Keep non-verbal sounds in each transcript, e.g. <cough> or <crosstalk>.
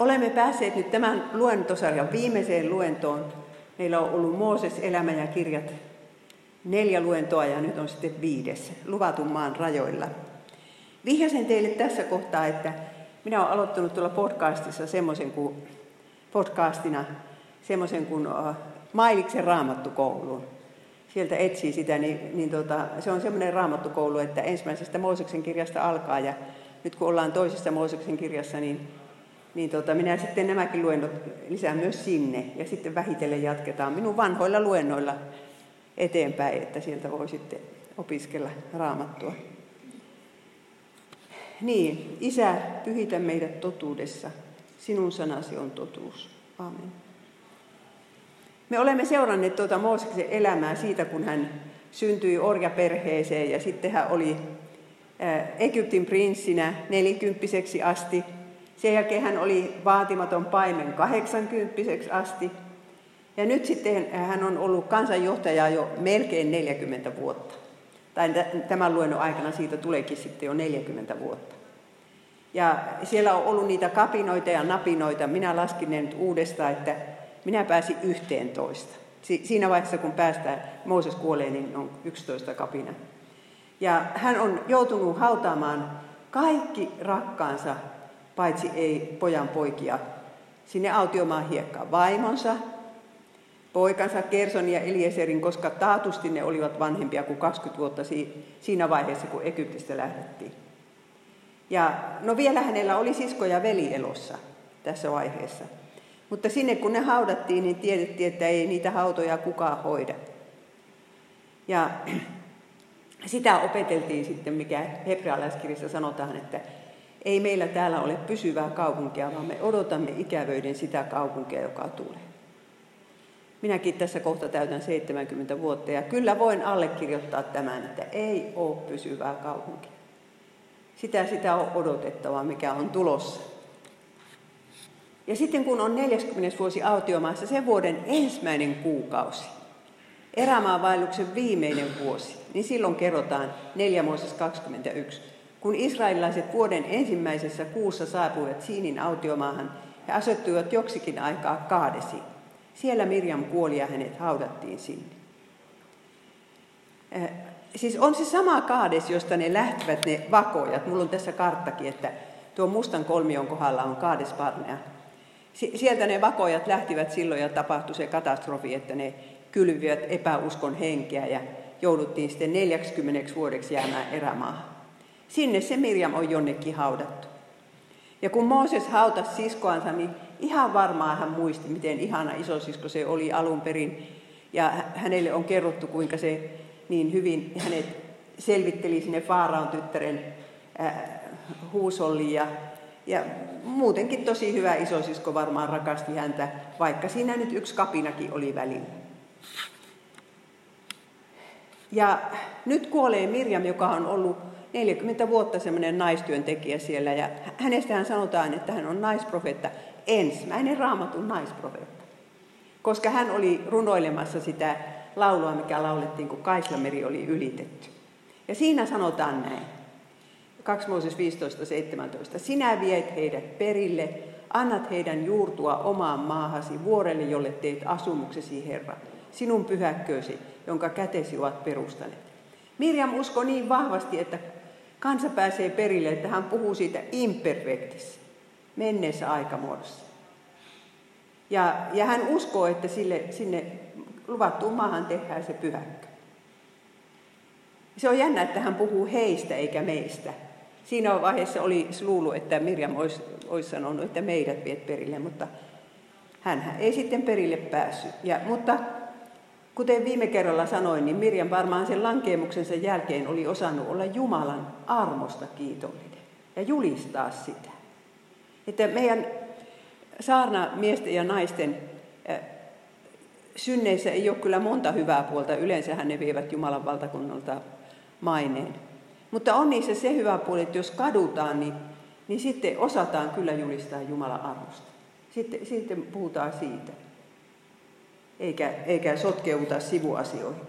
Olemme päässeet nyt tämän luentosarjan viimeiseen luentoon. Meillä on ollut Mooses, elämä ja kirjat neljä luentoa ja nyt on sitten viides, luvatun maan rajoilla. Vihjasin teille tässä kohtaa, että minä olen aloittanut tuolla podcastissa semmoisen kuin, podcastina semmoisen kuin uh, Mailiksen raamattukouluun. Sieltä etsii sitä, niin, niin tota, se on semmoinen raamattukoulu, että ensimmäisestä Mooseksen kirjasta alkaa ja nyt kun ollaan toisessa Mooseksen kirjassa, niin niin tota, minä sitten nämäkin luennot lisään myös sinne ja sitten vähitellen jatketaan minun vanhoilla luennoilla eteenpäin, että sieltä voi sitten opiskella raamattua. Niin, Isä, pyhitä meidät totuudessa. Sinun sanasi on totuus. Amen. Me olemme seuranneet tuota Mooseksen elämää siitä, kun hän syntyi orjaperheeseen ja sitten hän oli Egyptin prinssinä nelikymppiseksi asti – sen jälkeen hän oli vaatimaton paimen 80 asti. Ja nyt sitten hän on ollut kansanjohtaja jo melkein 40 vuotta. Tai tämän luennon aikana siitä tuleekin sitten jo 40 vuotta. Ja siellä on ollut niitä kapinoita ja napinoita. Minä laskin ne nyt uudestaan, että minä pääsin 11. Siinä vaiheessa, kun päästään, Mooses kuolee, niin on 11 kapina. Ja hän on joutunut hautaamaan kaikki rakkaansa paitsi ei pojan poikia, sinne autiomaan hiekkaan vaimonsa, poikansa Kerson ja Elieserin, koska taatusti ne olivat vanhempia kuin 20 vuotta siinä vaiheessa, kun Egyptistä lähdettiin. Ja no vielä hänellä oli sisko ja veli elossa tässä vaiheessa. Mutta sinne kun ne haudattiin, niin tiedettiin, että ei niitä hautoja kukaan hoida. Ja <clears throat> sitä opeteltiin sitten, mikä hebrealaiskirjassa sanotaan, että ei meillä täällä ole pysyvää kaupunkia, vaan me odotamme ikävöiden sitä kaupunkia, joka tulee. Minäkin tässä kohta täytän 70 vuotta ja kyllä voin allekirjoittaa tämän, että ei ole pysyvää kaupunkia. Sitä sitä on odotettava, mikä on tulossa. Ja sitten kun on 40 vuosi autiomaassa, sen vuoden ensimmäinen kuukausi, erämaavaelluksen viimeinen vuosi, niin silloin kerrotaan 4 21 kun israelilaiset vuoden ensimmäisessä kuussa saapuivat Siinin autiomaahan, he asettuivat joksikin aikaa Kaadesiin. Siellä Mirjam kuoli ja hänet haudattiin sinne. Äh, siis on se sama Kaades, josta ne lähtevät ne vakojat. Mulla on tässä karttakin, että tuo mustan kolmion kohdalla on Kaades Barnea. Sieltä ne vakojat lähtivät silloin ja tapahtui se katastrofi, että ne kylvivät epäuskon henkeä ja jouduttiin sitten 40 vuodeksi jäämään erämaahan. Sinne se Mirjam on jonnekin haudattu. Ja kun Mooses hautasi siskoansa, niin ihan varmaan hän muisti, miten ihana isosisko se oli alun perin. Ja hänelle on kerrottu, kuinka se niin hyvin hänet selvitteli sinne Faaraon tyttären äh, huusolliin. Ja, ja muutenkin tosi hyvä isosisko varmaan rakasti häntä, vaikka siinä nyt yksi kapinakin oli välillä. Ja nyt kuolee Mirjam, joka on ollut 40 vuotta semmoinen naistyöntekijä siellä ja hänestähän sanotaan, että hän on naisprofetta, ensimmäinen raamatun naisprofetta. Koska hän oli runoilemassa sitä laulua, mikä laulettiin, kun Kaislameri oli ylitetty. Ja siinä sanotaan näin. 2 Mooses 15.17. Sinä viet heidät perille, annat heidän juurtua omaan maahasi, vuorelle, jolle teet asumuksesi, Herra, sinun pyhäkköösi, jonka kätesi ovat perustaneet. Mirjam uskoi niin vahvasti, että kansa pääsee perille, että hän puhuu siitä imperfektissä, menneessä aikamuodossa. Ja, ja hän uskoo, että sille, sinne luvattuun maahan tehdään se pyhäkkö. Se on jännä, että hän puhuu heistä eikä meistä. Siinä vaiheessa oli luulu, että Mirjam olisi, olisi sanonut, että meidät viet perille, mutta hän ei sitten perille päässyt. Ja, mutta Kuten viime kerralla sanoin, niin Mirjam varmaan sen lankeemuksensa jälkeen oli osannut olla Jumalan armosta kiitollinen ja julistaa sitä. Että meidän saarna miesten ja naisten synneissä ei ole kyllä monta hyvää puolta. Yleensähän ne vievät Jumalan valtakunnalta maineen. Mutta on niissä se hyvä puoli, että jos kadutaan, niin, niin sitten osataan kyllä julistaa Jumalan armosta. Sitten, sitten puhutaan siitä eikä, eikä sotkeuta sivuasioihin.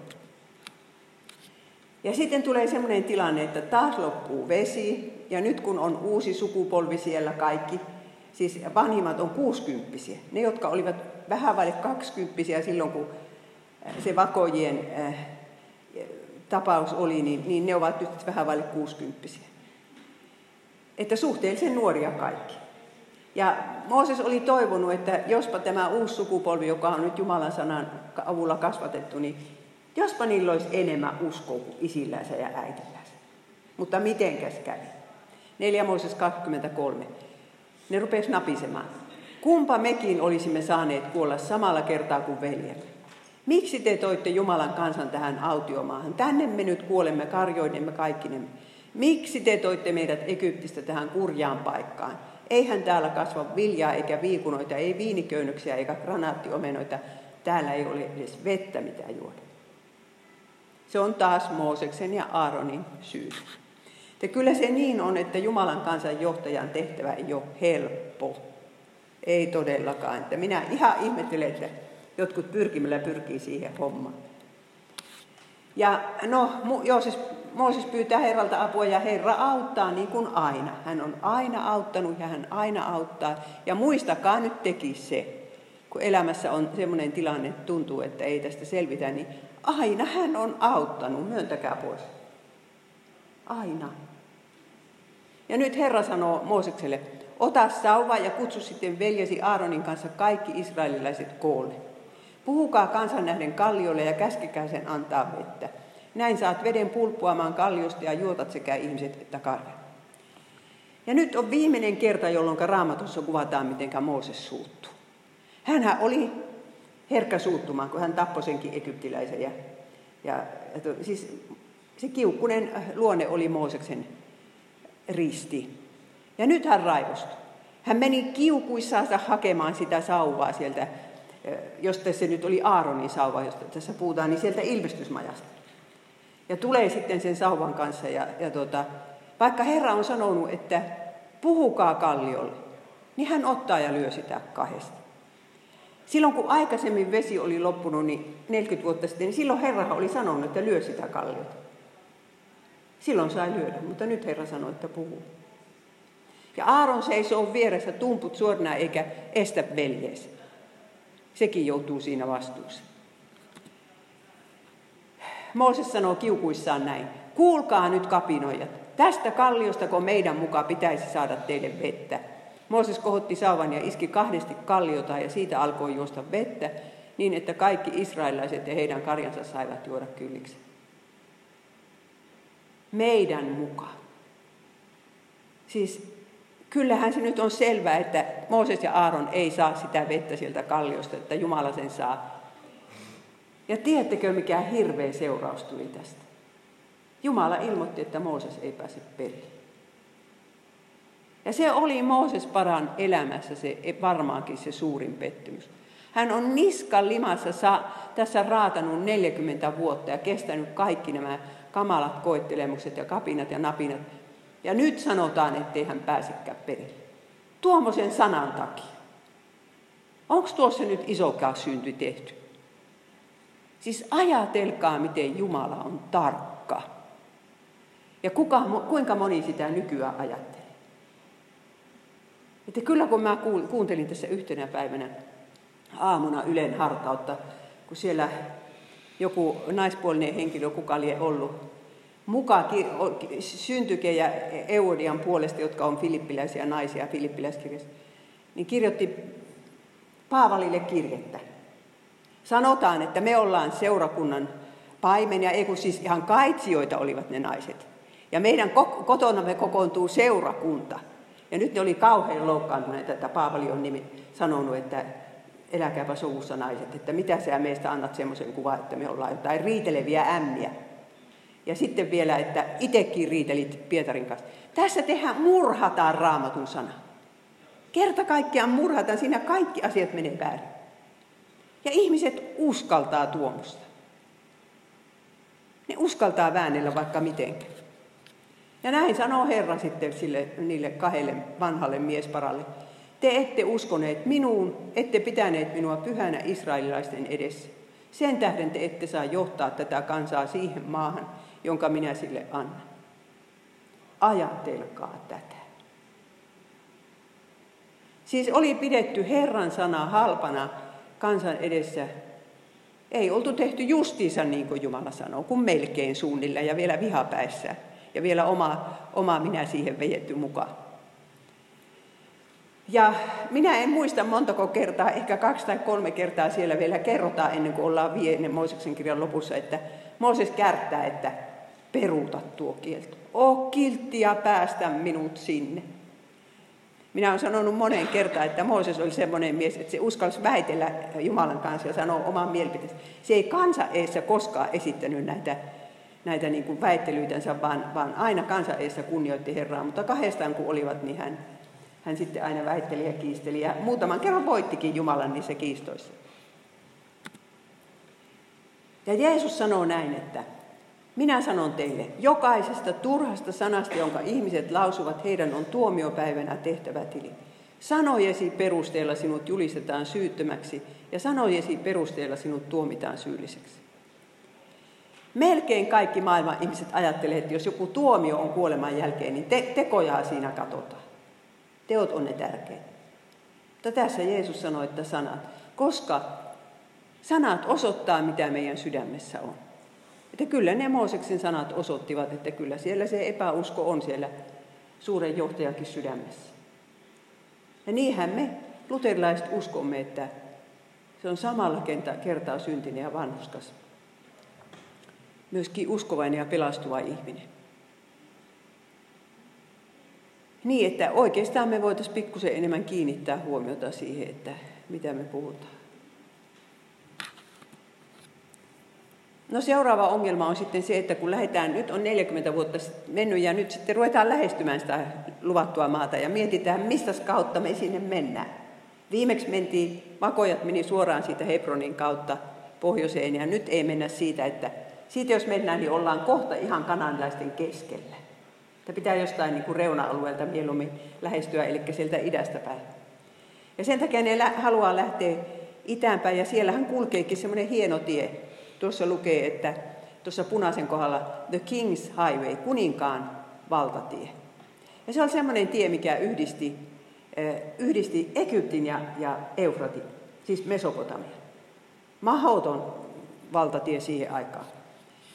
Ja sitten tulee sellainen tilanne, että taas loppuu vesi, ja nyt kun on uusi sukupolvi siellä kaikki siis vanhimmat on kuusikymppisiä. Ne, jotka olivat vähän vaille kaksikymppisiä silloin, kun se vakojien tapaus oli, niin, niin ne ovat nyt vähän vaille kuusikymppisiä. Että suhteellisen nuoria kaikki. Ja Mooses oli toivonut, että jospa tämä uusi sukupolvi, joka on nyt Jumalan sanan avulla kasvatettu, niin jospa niillä olisi enemmän uskoa kuin isillänsä ja äitillänsä. Mutta mitenkäs kävi? 4 Mooses 23. Ne rupesi napisemaan. Kumpa mekin olisimme saaneet kuolla samalla kertaa kuin veljemme? Miksi te toitte Jumalan kansan tähän autiomaahan? Tänne me nyt kuolemme karjoinemme kaikkinemme. Miksi te toitte meidät Egyptistä tähän kurjaan paikkaan? Eihän täällä kasva viljaa eikä viikunoita, ei viiniköynnöksiä eikä granaattiomenoita. Täällä ei ole edes vettä mitä juoda. Se on taas Mooseksen ja Aaronin syy. Ja kyllä se niin on, että Jumalan kansan johtajan tehtävä ei ole helppo. Ei todellakaan. Että minä ihan ihmettelen, että jotkut pyrkimällä pyrkii siihen hommaan. Ja no, Jooses, Mooses pyytää Herralta apua ja Herra auttaa niin kuin aina. Hän on aina auttanut ja hän aina auttaa. Ja muistakaa nyt teki se, kun elämässä on sellainen tilanne, että tuntuu, että ei tästä selvitä, niin aina hän on auttanut. Myöntäkää pois. Aina. Ja nyt Herra sanoo Moosekselle, ota sauva ja kutsu sitten veljesi Aaronin kanssa kaikki israelilaiset koolle. Puhukaa kansan nähden kalliolle ja käskekää sen antaa vettä. Näin saat veden pulppuamaan kalliosta ja juotat sekä ihmiset että karja. Ja nyt on viimeinen kerta, jolloin raamatussa kuvataan, miten Mooses suuttuu. Hänhän oli herkkä suuttumaan, kun hän tappoi senkin egyptiläisen. Ja, ja, ja siis se kiukkunen luonne oli Mooseksen risti. Ja nyt hän raivostui. Hän meni kiukuissaansa hakemaan sitä sauvaa sieltä jos tässä nyt oli Aaronin sauva, josta tässä puhutaan, niin sieltä ilmestysmajasta. Ja tulee sitten sen sauvan kanssa. Ja, ja tota, vaikka Herra on sanonut, että puhukaa kalliolle, niin hän ottaa ja lyö sitä kahdesta. Silloin kun aikaisemmin vesi oli loppunut, niin 40 vuotta sitten, niin silloin Herra oli sanonut, että lyö sitä kalliota. Silloin sai lyödä, mutta nyt Herra sanoi, että puhuu. Ja Aaron seisoo vieressä tumput suorana eikä estä veljeensä sekin joutuu siinä vastuuseen. Mooses sanoo kiukuissaan näin. Kuulkaa nyt kapinoijat. Tästä kalliosta, kun meidän mukaan pitäisi saada teille vettä. Mooses kohotti sauvan ja iski kahdesti kalliota ja siitä alkoi juosta vettä, niin että kaikki israelilaiset ja heidän karjansa saivat juoda kylliksi. Meidän mukaan. Siis kyllähän se nyt on selvää, että Mooses ja Aaron ei saa sitä vettä sieltä kalliosta, että Jumala sen saa. Ja tiedättekö, mikä hirveä seuraus tuli tästä? Jumala ilmoitti, että Mooses ei pääse perille. Ja se oli Mooses paran elämässä se, varmaankin se suurin pettymys. Hän on niskan limassa sa, tässä raatanut 40 vuotta ja kestänyt kaikki nämä kamalat koettelemukset ja kapinat ja napinat. Ja nyt sanotaan, ettei hän pääsekään perille. Tuommoisen sanan takia. Onko tuossa nyt isokaa synty tehty? Siis ajatelkaa, miten Jumala on tarkka. Ja kuka, kuinka moni sitä nykyään ajattelee. Että kyllä kun mä kuuntelin tässä yhtenä päivänä aamuna Ylen hartautta, kun siellä joku naispuolinen henkilö, kuka lie ollut, mukaan syntyke ja Eudиan puolesta, jotka on filippiläisiä naisia filippiläiskirjassa, niin kirjoitti Paavalille kirjettä. Sanotaan, että me ollaan seurakunnan paimenia, ei kun siis ihan kaitsijoita olivat ne naiset. Ja meidän kotona me kokoontuu seurakunta. Ja nyt ne oli kauhean loukkaantuneita, että Paavali on nimi, sanonut, että eläkääpä suvussa naiset, että mitä sä meistä annat semmoisen kuvan, että me ollaan jotain riiteleviä ämmiä. Ja sitten vielä, että itsekin riitelit Pietarin kanssa. Tässä tehdään, murhataan raamatun sana. Kerta kaikkiaan murhataan, siinä kaikki asiat menee väärin. Ja ihmiset uskaltaa tuomusta. Ne uskaltaa väännellä vaikka mitenkään. Ja näin sanoo Herra sitten sille, niille kahdelle vanhalle miesparalle. Te ette uskoneet minuun, ette pitäneet minua pyhänä israelilaisten edessä. Sen tähden te ette saa johtaa tätä kansaa siihen maahan, jonka minä sille annan. Ajatelkaa tätä. Siis oli pidetty Herran sana halpana kansan edessä. Ei oltu tehty justiinsa niin kuin Jumala sanoo, kun melkein suunnilla ja vielä vihapäissä. Ja vielä oma, oma minä siihen vejetty mukaan. Ja minä en muista montako kertaa, ehkä kaksi tai kolme kertaa siellä vielä kerrotaan ennen kuin ollaan viiden Mooseksen kirjan lopussa, että Mooses kärttää, että peruuta tuo kielto. O kilttiä päästä minut sinne. Minä olen sanonut monen kertaan, että Mooses oli semmoinen mies, että se uskalsi väitellä Jumalan kanssa ja sanoa oman mielipiteensä. Se ei kansa eessä koskaan esittänyt näitä, näitä niin kuin väittelyitänsä, vaan, vaan aina kansa eessä kunnioitti Herraa. Mutta kahdestaan kun olivat, niin hän, hän sitten aina väitteli ja kiisteli. Ja muutaman kerran voittikin Jumalan niissä kiistoissa. Ja Jeesus sanoo näin, että minä sanon teille, jokaisesta turhasta sanasta, jonka ihmiset lausuvat, heidän on tuomiopäivänä tehtävä tili. Sanojesi perusteella sinut julistetaan syyttömäksi ja sanojesi perusteella sinut tuomitaan syylliseksi. Melkein kaikki maailman ihmiset ajattelee, että jos joku tuomio on kuoleman jälkeen, niin te- tekojaa siinä katsotaan. Teot on ne tärkeät. Mutta tässä Jeesus sanoi, että sanat, koska sanat osoittaa, mitä meidän sydämessä on. Että kyllä ne Mooseksen sanat osoittivat, että kyllä siellä se epäusko on siellä suuren johtajankin sydämessä. Ja niinhän me luterilaiset uskomme, että se on samalla kertaa syntinen ja vanhuskas. Myöskin uskovainen ja pelastuva ihminen. Niin, että oikeastaan me voitaisiin pikkusen enemmän kiinnittää huomiota siihen, että mitä me puhutaan. No seuraava ongelma on sitten se, että kun lähdetään, nyt on 40 vuotta mennyt ja nyt sitten ruvetaan lähestymään sitä luvattua maata ja mietitään, mistä kautta me sinne mennään. Viimeksi mentiin, vakojat meni suoraan siitä Hebronin kautta pohjoiseen ja nyt ei mennä siitä, että siitä jos mennään, niin ollaan kohta ihan kananilaisten keskellä. Että pitää jostain niin kuin reuna-alueelta mieluummin lähestyä, eli sieltä idästä päin. Ja sen takia ne haluaa lähteä itäänpäin ja siellähän kulkeekin semmoinen hieno tie, Tuossa lukee, että tuossa punaisen kohdalla The King's Highway, kuninkaan valtatie. Ja se on semmoinen tie, mikä yhdisti, yhdisti Egyptin ja, ja Eufratin, siis Mesopotamia. Mahoton valtatie siihen aikaan.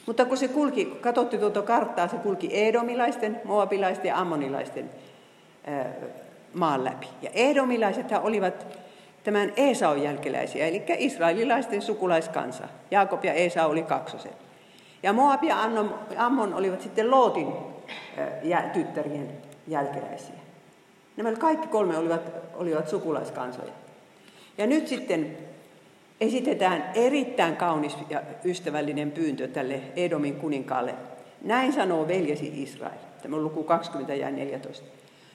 Mutta kun se kulki, katsottiin tuota karttaa, se kulki Edomilaisten, Moabilaisten ja Ammonilaisten maan läpi. Ja Edomilaiset olivat tämän Esaun jälkeläisiä, eli israelilaisten sukulaiskansa. Jaakob ja Esau oli kaksoset. Ja Moab ja Ammon olivat sitten Lootin tyttärien jälkeläisiä. Nämä kaikki kolme olivat, olivat sukulaiskansoja. Ja nyt sitten esitetään erittäin kaunis ja ystävällinen pyyntö tälle Edomin kuninkaalle. Näin sanoo veljesi Israel. Tämä on luku 20 ja 14.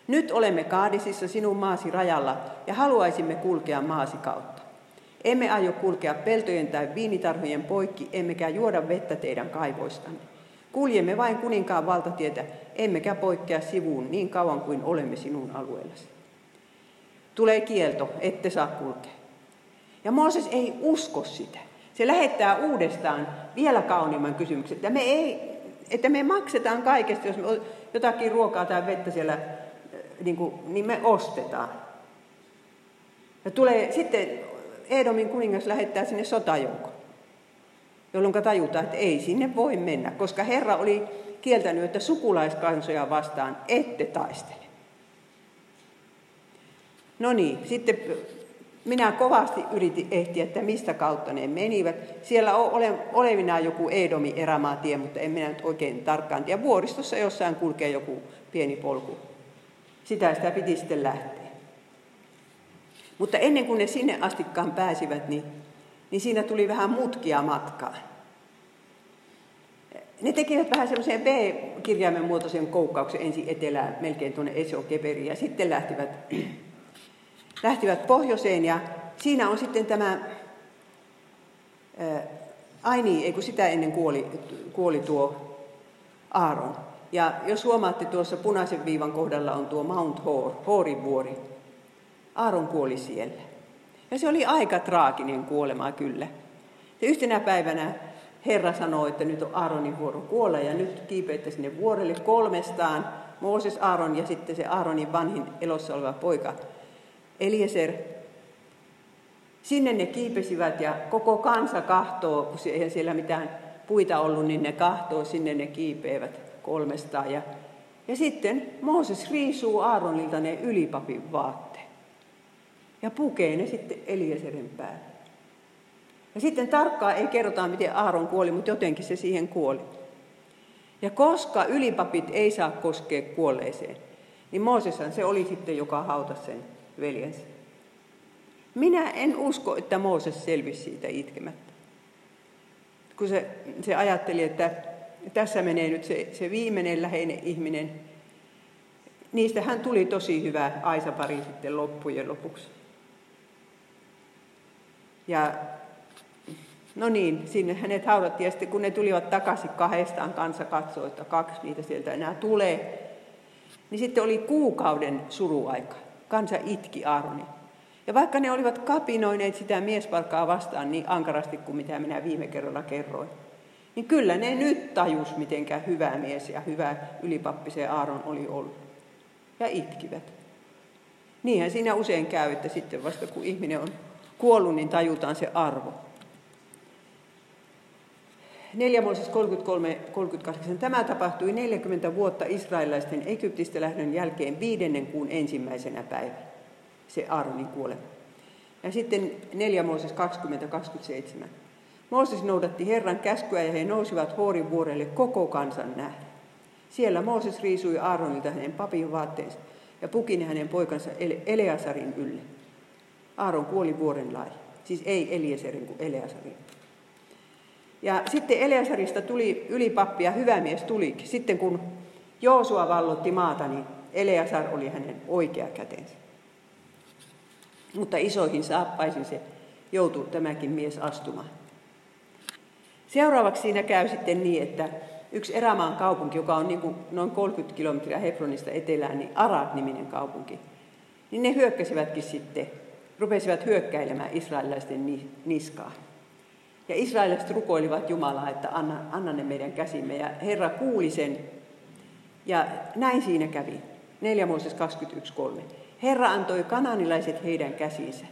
Nyt olemme Kaadisissa sinun maasi rajalla ja haluaisimme kulkea maasi kautta. Emme aio kulkea peltojen tai viinitarhojen poikki, emmekä juoda vettä teidän kaivoistanne. Kuljemme vain kuninkaan valtatietä, emmekä poikkea sivuun niin kauan kuin olemme sinun alueellasi. Tulee kielto, ette saa kulkea. Ja Mooses ei usko sitä. Se lähettää uudestaan vielä kauniimman kysymyksen, että me, ei, että me maksetaan kaikesta, jos me jotakin ruokaa tai vettä siellä niin, kuin, niin me ostetaan. Ja tulee sitten Edomin kuningas lähettää sinne sotajoukon, jolloin tajutaan, että ei sinne voi mennä, koska Herra oli kieltänyt, että sukulaiskansoja vastaan ette taistele. No niin, sitten minä kovasti yritin ehtiä, että mistä kautta ne menivät. Siellä on ole, olevinaan joku Edomi erämaatie, mutta en minä nyt oikein tarkkaan tiedä. Vuoristossa jossain kulkee joku pieni polku sitä sitä piti sitten lähteä. Mutta ennen kuin ne sinne astikkaan pääsivät, niin, niin siinä tuli vähän mutkia matkaan. Ne tekivät vähän semmoisen B-kirjaimen muotoisen koukkauksen ensin etelään, melkein tuonne Esokeperiin, ja sitten lähtivät, <clears throat> lähtivät pohjoiseen, ja siinä on sitten tämä, ää, ai niin, ei kun sitä ennen kuoli, kuoli tuo Aaron. Ja jos huomaatte, tuossa punaisen viivan kohdalla on tuo Mount Hor, Horin vuori. Aaron kuoli siellä. Ja se oli aika traaginen kuolema kyllä. Ja yhtenä päivänä Herra sanoi, että nyt on Aaronin vuoro kuolla ja nyt kiipeitte sinne vuorelle kolmestaan. Mooses, Aaron ja sitten se Aaronin vanhin elossa oleva poika Eliezer. Sinne ne kiipesivät ja koko kansa kahtoo, kun eihän siellä mitään puita ollut, niin ne kahtoo, sinne ne kiipeivät kolmestaan. Ja, ja sitten Mooses riisuu Aaronilta ne ylipapin vaatteet ja pukee ne sitten Eliezerin päälle. Ja sitten tarkkaan ei kerrota, miten Aaron kuoli, mutta jotenkin se siihen kuoli. Ja koska ylipapit ei saa koskea kuolleeseen, niin Mooseshan se oli sitten, joka hautasi sen veljensä. Minä en usko, että Mooses selvisi siitä itkemättä. Kun se, se ajatteli, että tässä menee nyt se, se viimeinen läheinen ihminen, niistä hän tuli tosi hyvä Aisa-pari sitten loppujen lopuksi. Ja No niin, sinne hänet haudattiin ja sitten kun ne tulivat takaisin kahdestaan, kansa katsoi, että kaksi niitä sieltä enää tulee. Niin sitten oli kuukauden suruaika. Kansa itki Aaroni. Ja vaikka ne olivat kapinoineet sitä miespalkkaa vastaan niin ankarasti kuin mitä minä viime kerralla kerroin, niin kyllä ne nyt tajus, mitenkä hyvä mies ja hyvä ylipappi se Aaron oli ollut. Ja itkivät. Niinhän siinä usein käy, että sitten vasta kun ihminen on kuollut, niin tajutaan se arvo. 4 Mooses 33-38. Tämä tapahtui 40 vuotta israelaisten Egyptistä lähdön jälkeen viidennen kuun ensimmäisenä päivänä, se Aaronin kuolema. Ja sitten 4 Mooses 20-27. Mooses noudatti Herran käskyä ja he nousivat Hoorin vuorelle koko kansan nähden. Siellä Mooses riisui Aaronilta hänen papin vaatteensa ja pukini hänen poikansa Eleasarin ylle. Aaron kuoli vuoren lai. Siis ei Elieserin kuin Eleasarin. Ja sitten Eleasarista tuli ylipappi ja hyvä mies tulikin. Sitten kun Joosua vallotti maata, niin Eleasar oli hänen oikea kätensä. Mutta isoihin saappaisiin se joutui tämäkin mies astumaan. Seuraavaksi siinä käy sitten niin, että yksi erämaan kaupunki, joka on niin kuin noin 30 kilometriä Hebronista etelään, niin Arad-niminen kaupunki, niin ne hyökkäsivätkin sitten, rupesivat hyökkäilemään israelilaisten niskaan. Ja israelilaiset rukoilivat Jumalaa, että anna, anna ne meidän käsimme. Ja Herra kuuli sen. Ja näin siinä kävi. 4 Mooses 21.3. Herra antoi kananilaiset heidän käsiinsä.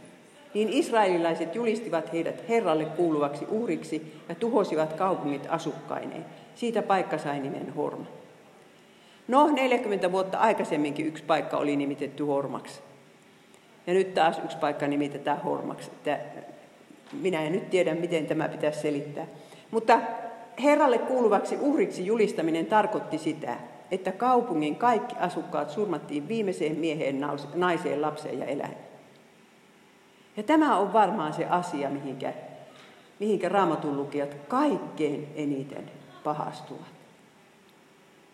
Niin israelilaiset julistivat heidät Herralle kuuluvaksi uhriksi ja tuhosivat kaupungit asukkaineen. Siitä paikka sai nimen Horma. No, 40 vuotta aikaisemminkin yksi paikka oli nimitetty Hormaksi. Ja nyt taas yksi paikka nimitetään Hormaksi. Minä en nyt tiedä, miten tämä pitäisi selittää. Mutta Herralle kuuluvaksi uhriksi julistaminen tarkoitti sitä, että kaupungin kaikki asukkaat surmattiin viimeiseen mieheen, naiseen, lapseen ja eläimeen. Ja tämä on varmaan se asia, mihinkä, mihinkä raamatun lukijat kaikkein eniten pahastuvat.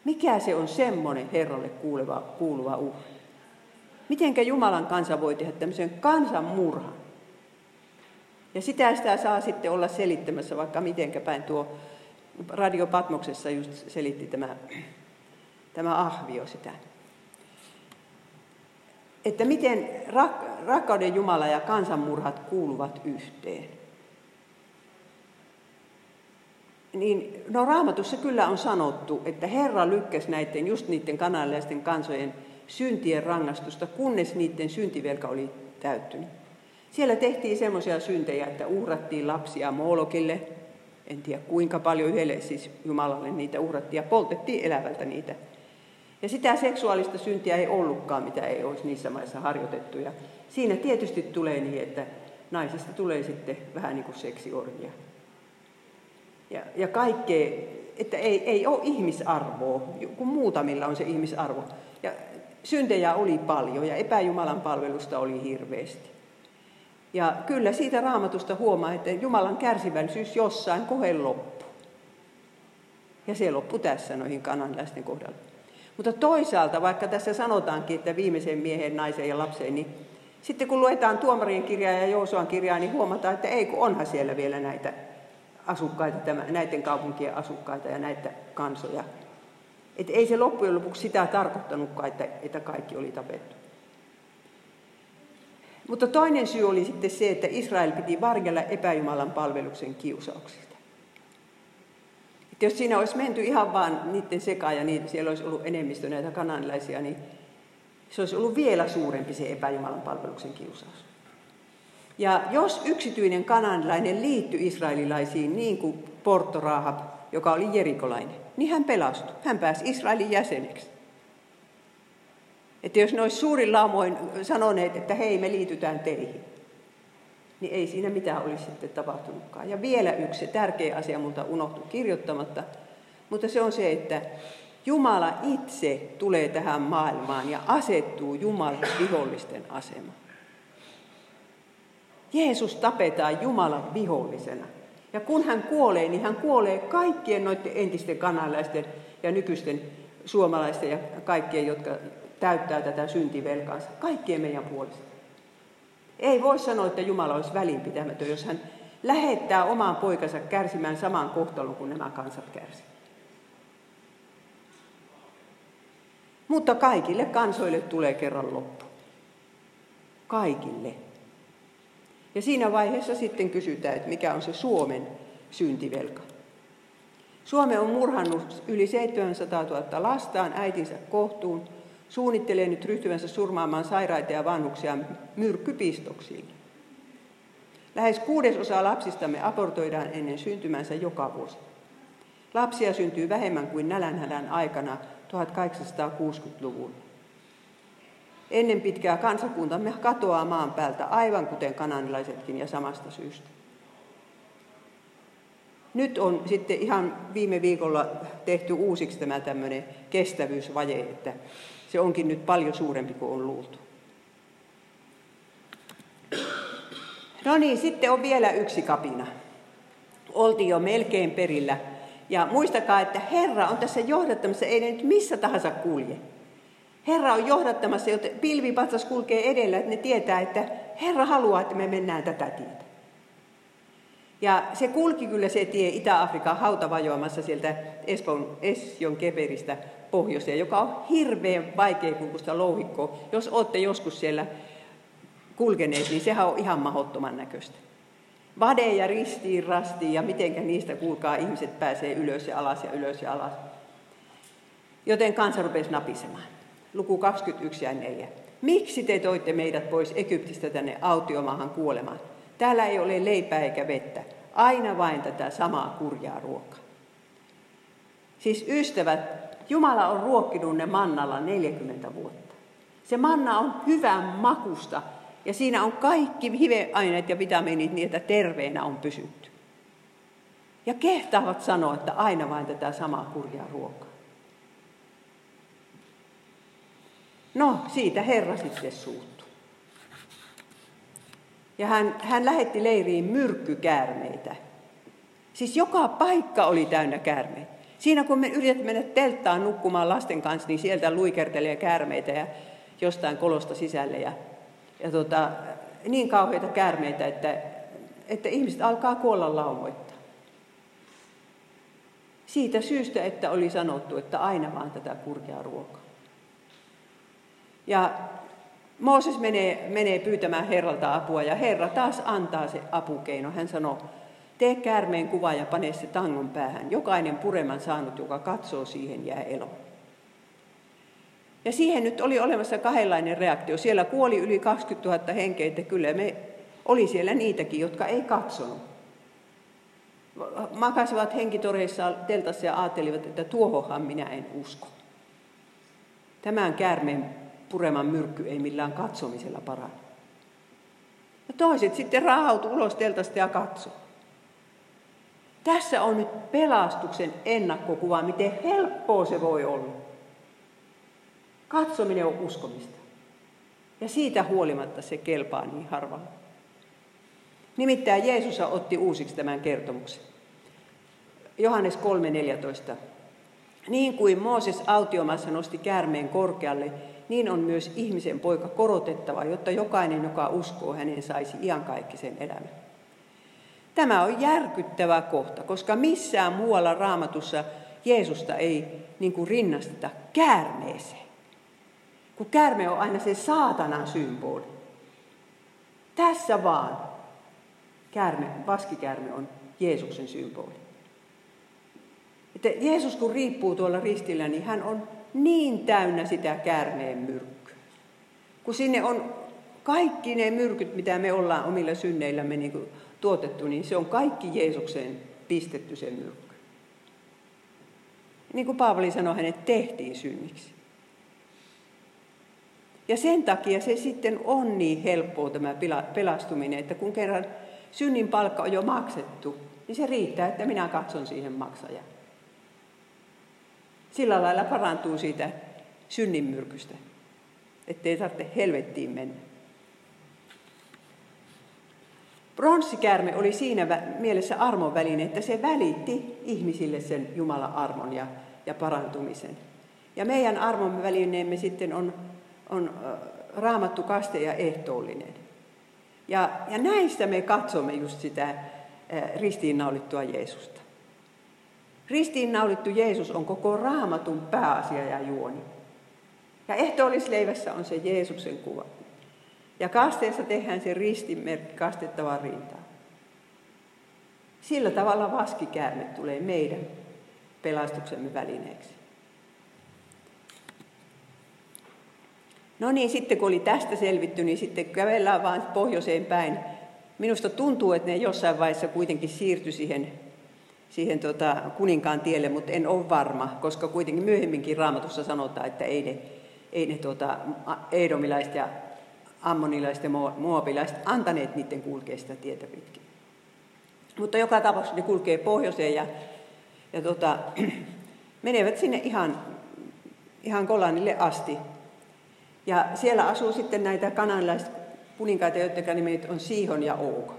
Mikä se on semmoinen Herralle kuuluva, kuuluva uhri? Mitenkä Jumalan kansa voi tehdä tämmöisen kansanmurhan? Ja sitä sitä saa sitten olla selittämässä vaikka mitenkä päin tuo Radio Patmoksessa just selitti tämä, tämä ahvio sitä. Että miten rak- rakkauden Jumala ja kansanmurhat kuuluvat yhteen. Niin, no raamatussa kyllä on sanottu, että Herra lykkäsi näiden, just niiden kanalaisten kansojen syntien rangaistusta, kunnes niiden syntivelka oli täyttynyt. Siellä tehtiin semmoisia syntejä, että uhrattiin lapsia Moolokille. En tiedä kuinka paljon yhdelle siis Jumalalle niitä uhrattiin ja poltettiin elävältä niitä. Ja sitä seksuaalista syntiä ei ollutkaan, mitä ei olisi niissä maissa harjoitettu. Ja siinä tietysti tulee niin, että naisista tulee sitten vähän niin kuin seksiorjia. Ja, ja kaikkea, että ei, ei ole ihmisarvoa, kun muutamilla on se ihmisarvo. Ja syntejä oli paljon ja epäjumalan palvelusta oli hirveästi. Ja kyllä siitä raamatusta huomaa, että Jumalan kärsivällisyys jossain kohen loppu. Ja se loppu tässä noihin kananlaisten kohdalla. Mutta toisaalta, vaikka tässä sanotaankin, että viimeisen miehen, naisen ja lapsen, niin sitten kun luetaan tuomarien kirjaa ja Joosuan kirjaa, niin huomataan, että ei kun onhan siellä vielä näitä asukkaita, näiden kaupunkien asukkaita ja näitä kansoja. Että ei se loppujen lopuksi sitä tarkoittanutkaan, että, että kaikki oli tapettu. Mutta toinen syy oli sitten se, että Israel piti varjella epäjumalan palveluksen kiusauksista. Että jos siinä olisi menty ihan vaan niiden sekaan ja niin, siellä olisi ollut enemmistö näitä kananilaisia, niin Se olisi ollut vielä suurempi se epäjumalan palveluksen kiusaus. Ja jos yksityinen kananilainen liittyi israelilaisiin niin kuin Porto Rahab, joka oli jerikolainen, niin hän pelastui. Hän pääsi Israelin jäseneksi. Että jos ne olisi suurin laumoin sanoneet, että hei, me liitytään teihin, niin ei siinä mitään olisi sitten tapahtunutkaan. Ja vielä yksi tärkeä asia multa unohtui kirjoittamatta, mutta se on se, että Jumala itse tulee tähän maailmaan ja asettuu Jumalan vihollisten asemaan. Jeesus tapetaan Jumalan vihollisena. Ja kun hän kuolee, niin hän kuolee kaikkien noiden entisten kanalaisten ja nykyisten suomalaisten ja kaikkien, jotka täyttää tätä syntivelkaansa. Kaikkien meidän puolesta. Ei voi sanoa, että Jumala olisi välinpitämätön, jos hän lähettää omaan poikansa kärsimään saman kohtalon kuin nämä kansat kärsivät. Mutta kaikille kansoille tulee kerran loppu. Kaikille. Ja siinä vaiheessa sitten kysytään, että mikä on se Suomen syntivelka. Suome on murhannut yli 700 000 lastaan äitinsä kohtuun, suunnittelee nyt ryhtyvänsä surmaamaan sairaita ja vanhuksia myrkkypistoksilla. Lähes kuudesosa lapsistamme abortoidaan ennen syntymänsä joka vuosi. Lapsia syntyy vähemmän kuin nälänhädän aikana 1860-luvulla. Ennen pitkää kansakuntamme katoaa maan päältä, aivan kuten kananilaisetkin ja samasta syystä. Nyt on sitten ihan viime viikolla tehty uusiksi tämä tämmöinen kestävyysvaje, että se onkin nyt paljon suurempi kuin on luultu. No niin, sitten on vielä yksi kapina. Oltiin jo melkein perillä. Ja muistakaa, että Herra on tässä johdattamassa, ei ne nyt missä tahansa kulje. Herra on johdattamassa, joten pilvipatsas kulkee edellä, että ne tietää, että Herra haluaa, että me mennään tätä tietä. Ja se kulki kyllä se tie Itä-Afrikan hautavajoamassa sieltä Espoon, Esjon keperistä pohjoiseen, joka on hirveän vaikea kulkusta louhikko. Jos olette joskus siellä kulkeneet, niin sehän on ihan mahottoman näköistä. Vadeja ristiin, rastiin ja mitenkä niistä kuulkaa ihmiset pääsee ylös ja alas ja ylös ja alas. Joten kansa rupesi napisemaan luku 21 ja 4. Miksi te toitte meidät pois Egyptistä tänne autiomaahan kuolemaan? Täällä ei ole leipää eikä vettä, aina vain tätä samaa kurjaa ruokaa. Siis ystävät, Jumala on ruokkinut ne mannalla 40 vuotta. Se manna on hyvän makusta ja siinä on kaikki hiveaineet ja vitamiinit niin, että terveenä on pysytty. Ja kehtaavat sanoa, että aina vain tätä samaa kurjaa ruokaa. No, siitä Herra sitten suuttui. Ja hän, hän lähetti leiriin myrkkykäärmeitä. Siis joka paikka oli täynnä käärmeitä. Siinä kun me yritämme mennä telttaan nukkumaan lasten kanssa, niin sieltä luikertelee käärmeitä ja jostain kolosta sisälle. Ja, ja tota, niin kauheita käärmeitä, että, että ihmiset alkaa kuolla laumoittaa. Siitä syystä, että oli sanottu, että aina vaan tätä kurjaa ruokaa. Ja Mooses menee, menee pyytämään Herralta apua ja Herra taas antaa se apukeino. Hän sanoo, tee käärmeen kuva ja pane se tangon päähän. Jokainen pureman saanut, joka katsoo siihen, jää eloon. Ja siihen nyt oli olemassa kahdenlainen reaktio. Siellä kuoli yli 20 000 henkeä, että kyllä me oli siellä niitäkin, jotka ei katsonut. Makasivat henkitoreissa teltassa ja ajattelivat, että tuohonhan minä en usko. Tämän käärmeen pureman myrkky ei millään katsomisella parane. Ja toiset sitten raahautu ulos teltasta ja katso. Tässä on nyt pelastuksen ennakkokuva, miten helppoa se voi olla. Katsominen on uskomista. Ja siitä huolimatta se kelpaa niin harvalla. Nimittäin Jeesus otti uusiksi tämän kertomuksen. Johannes 3.14. Niin kuin Mooses autiomassa nosti käärmeen korkealle, niin on myös ihmisen poika korotettava, jotta jokainen, joka uskoo hänen, saisi iankaikkisen elämän. Tämä on järkyttävä kohta, koska missään muualla raamatussa Jeesusta ei niin kuin rinnasteta käärmeeseen. Kun käärme on aina se saatanan symboli. Tässä vaan käärme, vaskikäärme on Jeesuksen symboli. Että Jeesus kun riippuu tuolla ristillä, niin hän on niin täynnä sitä käärmeen myrkkyä. Kun sinne on kaikki ne myrkyt, mitä me ollaan omilla synneillämme niin kuin tuotettu, niin se on kaikki Jeesukseen pistetty se myrkky. Niin kuin Paavali sanoi, hänet tehtiin synniksi. Ja sen takia se sitten on niin helppoa tämä pelastuminen, että kun kerran synnin palkka on jo maksettu, niin se riittää, että minä katson siihen maksajan. Sillä lailla parantuu siitä synnin myrkystä, ettei tarvitse helvettiin mennä. Pronssikäärme oli siinä mielessä armon väline, että se välitti ihmisille sen Jumalan armon ja, ja parantumisen. Ja meidän armon välineemme sitten on, on raamattu kaste ja ehtoollinen. Ja, ja näistä me katsomme just sitä ristiinnaulittua Jeesusta. Ristiinnaulittu Jeesus on koko raamatun pääasia ja juoni. Ja ehtoollisleivässä on se Jeesuksen kuva. Ja kasteessa tehdään se ristimerkki kastettavaan rintaan. Sillä tavalla vaskikäärme tulee meidän pelastuksemme välineeksi. No niin, sitten kun oli tästä selvitty, niin sitten kävellään vaan pohjoiseen päin. Minusta tuntuu, että ne jossain vaiheessa kuitenkin siirtyi siihen, siihen tota kuninkaan tielle, mutta en ole varma, koska kuitenkin myöhemminkin raamatussa sanotaan, että ei ne, ei ne tota, ja ammonilaiset ja muobilaiset antaneet niiden kulkea sitä tietä pitkin. Mutta joka tapauksessa ne kulkee pohjoiseen ja, ja tota, <clears throat> menevät sinne ihan, ihan Kolanille asti. Ja siellä asuu sitten näitä kananlaisia kuninkaita, joiden nimet on Sihon ja Ouk.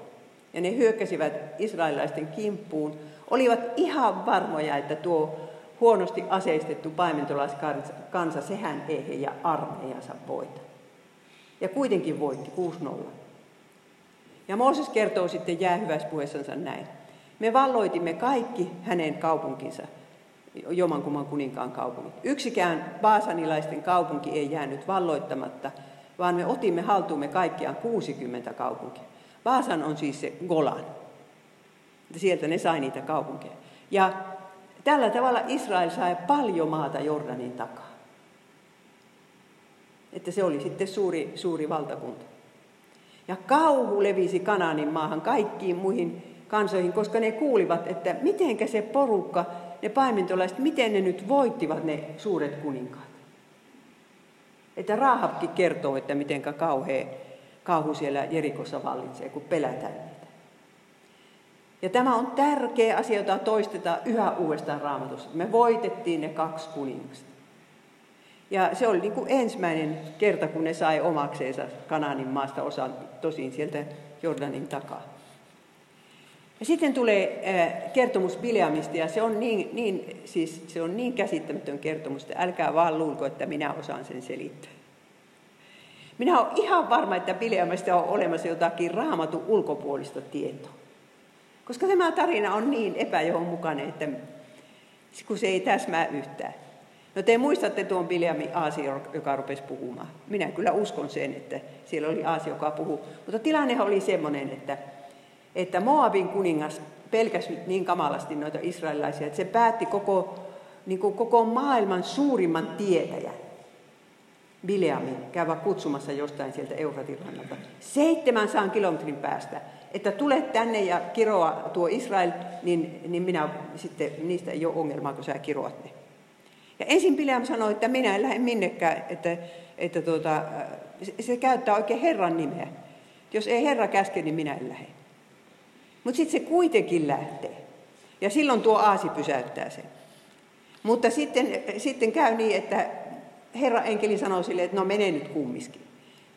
Ja ne hyökkäsivät israelilaisten kimppuun. Olivat ihan varmoja, että tuo huonosti aseistettu paimentolaiskansa, sehän ei heidän armeijansa voita. Ja kuitenkin voitti 6-0. Ja Mooses kertoo sitten jäähyväispuheessansa näin. Me valloitimme kaikki hänen kaupunkinsa, Jomankuman kuninkaan kaupungit. Yksikään baasanilaisten kaupunki ei jäänyt valloittamatta, vaan me otimme haltuumme kaikkiaan 60 kaupunkia. Vaasan on siis se Golan. Sieltä ne sai niitä kaupunkeja. Ja tällä tavalla Israel sai paljon maata Jordanin takaa. Että se oli sitten suuri, suuri valtakunta. Ja kauhu levisi Kanaanin maahan kaikkiin muihin kansoihin, koska ne kuulivat, että mitenkä se porukka, ne paimentolaiset, miten ne nyt voittivat ne suuret kuninkaat. Että Rahabkin kertoo, että miten kauhea kauhu siellä Jerikossa vallitsee, kun pelätään niitä. Ja tämä on tärkeä asia, jota toistetaan yhä uudestaan raamatussa. Me voitettiin ne kaksi kuningasta. Ja se oli niin kuin ensimmäinen kerta, kun ne sai omakseensa Kanaanin maasta osan, tosin sieltä Jordanin takaa. Ja sitten tulee äh, kertomus Bileamista, ja se on niin, niin, siis se on niin käsittämätön kertomus, että älkää vaan luulko, että minä osaan sen selittää. Minä olen ihan varma, että Bileamista on olemassa jotakin raamatun ulkopuolista tietoa. Koska tämä tarina on niin epäjohdonmukainen, että kun se ei täsmää yhtään. No te muistatte tuon Bileamin Aasi, joka rupesi puhumaan. Minä kyllä uskon sen, että siellä oli Aasi, joka puhuu. Mutta tilanne oli semmoinen, että, että Moabin kuningas pelkäsi niin kamalasti noita israelilaisia, että se päätti koko, niin kuin koko maailman suurimman tietäjän, Bileamin, käydä kutsumassa jostain sieltä Eufratin rannalta. saan kilometrin päästä, että tule tänne ja kiroa tuo Israel, niin, niin minä sitten, niistä ei ole ongelmaa, kun sä kiroat ne. Ja ensin Bileam sanoi, että minä en lähde minnekään, että, että tuota, se käyttää oikein Herran nimeä. Jos ei Herra käske, niin minä en lähde. Mutta sitten se kuitenkin lähtee. Ja silloin tuo aasi pysäyttää sen. Mutta sitten, sitten käy niin, että Herra enkeli sanoo sille, että no mene nyt kummiskin.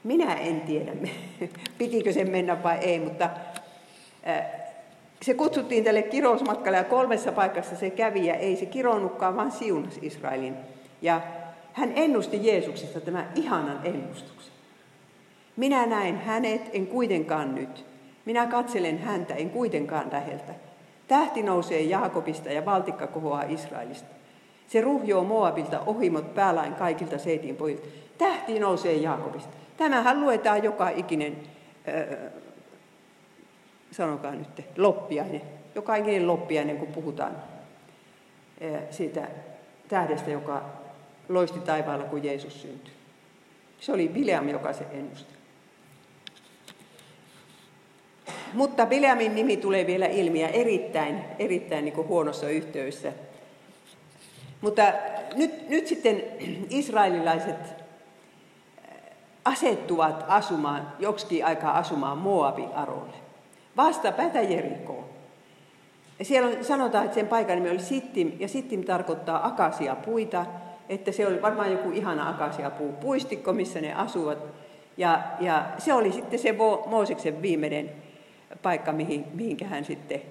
Minä en tiedä, <laughs> pitikö sen mennä vai ei, mutta se kutsuttiin tälle kirousmatkalle ja kolmessa paikassa se kävi ja ei se kironnutkaan, vaan siunas Israelin. Ja hän ennusti Jeesuksesta tämän ihanan ennustuksen. Minä näen hänet, en kuitenkaan nyt. Minä katselen häntä, en kuitenkaan läheltä. Tähti nousee Jaakobista ja valtikka kohoaa Israelista. Se ruhjoo Moabilta ohimot päälain kaikilta seitin pojilta. Tähti nousee Jaakobista. Tämähän luetaan joka ikinen sanokaa nyt, loppiainen, joka ikinen loppiainen, kun puhutaan siitä tähdestä, joka loisti taivaalla, kun Jeesus syntyi. Se oli Bileam, joka se ennusti. Mutta Bileamin nimi tulee vielä ilmi ja erittäin, erittäin niin huonossa yhteydessä. Mutta nyt, nyt sitten israelilaiset asettuvat asumaan, joksikin aikaa asumaan Moabin arolle. Vasta päätä Jerikoon. Ja siellä on, sanotaan, että sen paikan nimi oli Sittim, ja Sittim tarkoittaa akasia puita, että se oli varmaan joku ihana akasia puu puistikko, missä ne asuvat. Ja, ja se oli sitten se Mooseksen viimeinen paikka, mihin, mihinkä hän sitten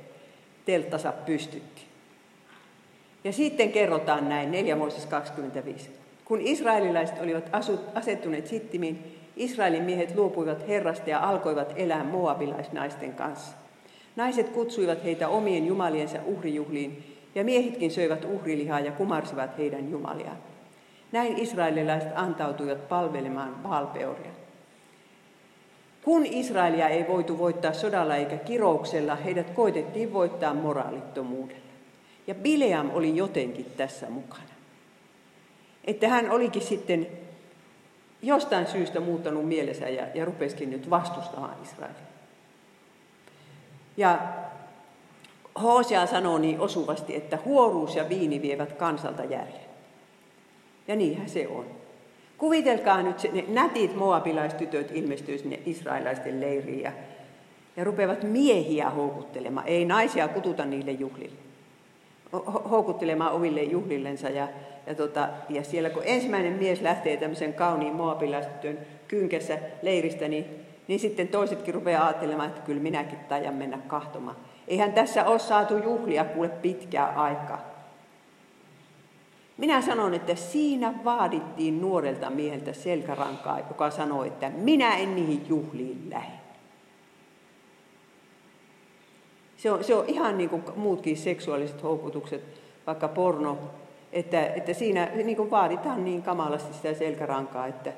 telttansa pystytti. Ja sitten kerrotaan näin, 4 Mooses 25. Kun israelilaiset olivat asettuneet Sittimiin, Israelin miehet luopuivat Herrasta ja alkoivat elää moabilaisnaisten kanssa. Naiset kutsuivat heitä omien jumaliensa uhrijuhliin, ja miehetkin söivät uhrilihaa ja kumarsivat heidän jumaliaan. Näin israelilaiset antautuivat palvelemaan Baalpeoria. Kun Israelia ei voitu voittaa sodalla eikä kirouksella, heidät koitettiin voittaa moraalittomuudella. Ja Bileam oli jotenkin tässä mukana. Että hän olikin sitten jostain syystä muuttanut mielensä ja, ja rupesikin nyt vastustamaan Israelia. Ja Hosea sanoo niin osuvasti, että huoruus ja viini vievät kansalta järjen. Ja niinhän se on. Kuvitelkaa nyt, ne nätit moabilaistytöt ilmestyy sinne israelaisten leiriin ja, ja rupeavat miehiä houkuttelemaan. Ei naisia kututa niille juhlille. Houkuttelemaan oville juhlillensa. Ja, ja, tota, ja siellä kun ensimmäinen mies lähtee tämmöisen kauniin moabilaistytön kynkessä leiristä, niin, niin sitten toisetkin rupeaa ajattelemaan, että kyllä minäkin tajan mennä kahtomaan. Eihän tässä ole saatu juhlia kuule pitkää aikaa. Minä sanon, että siinä vaadittiin nuorelta mieheltä selkärankaa, joka sanoi, että minä en niihin juhliin lähde. Se on, se on ihan niin kuin muutkin seksuaaliset houkutukset, vaikka porno, että, että siinä niin kuin vaaditaan niin kamalasti sitä selkärankaa, että,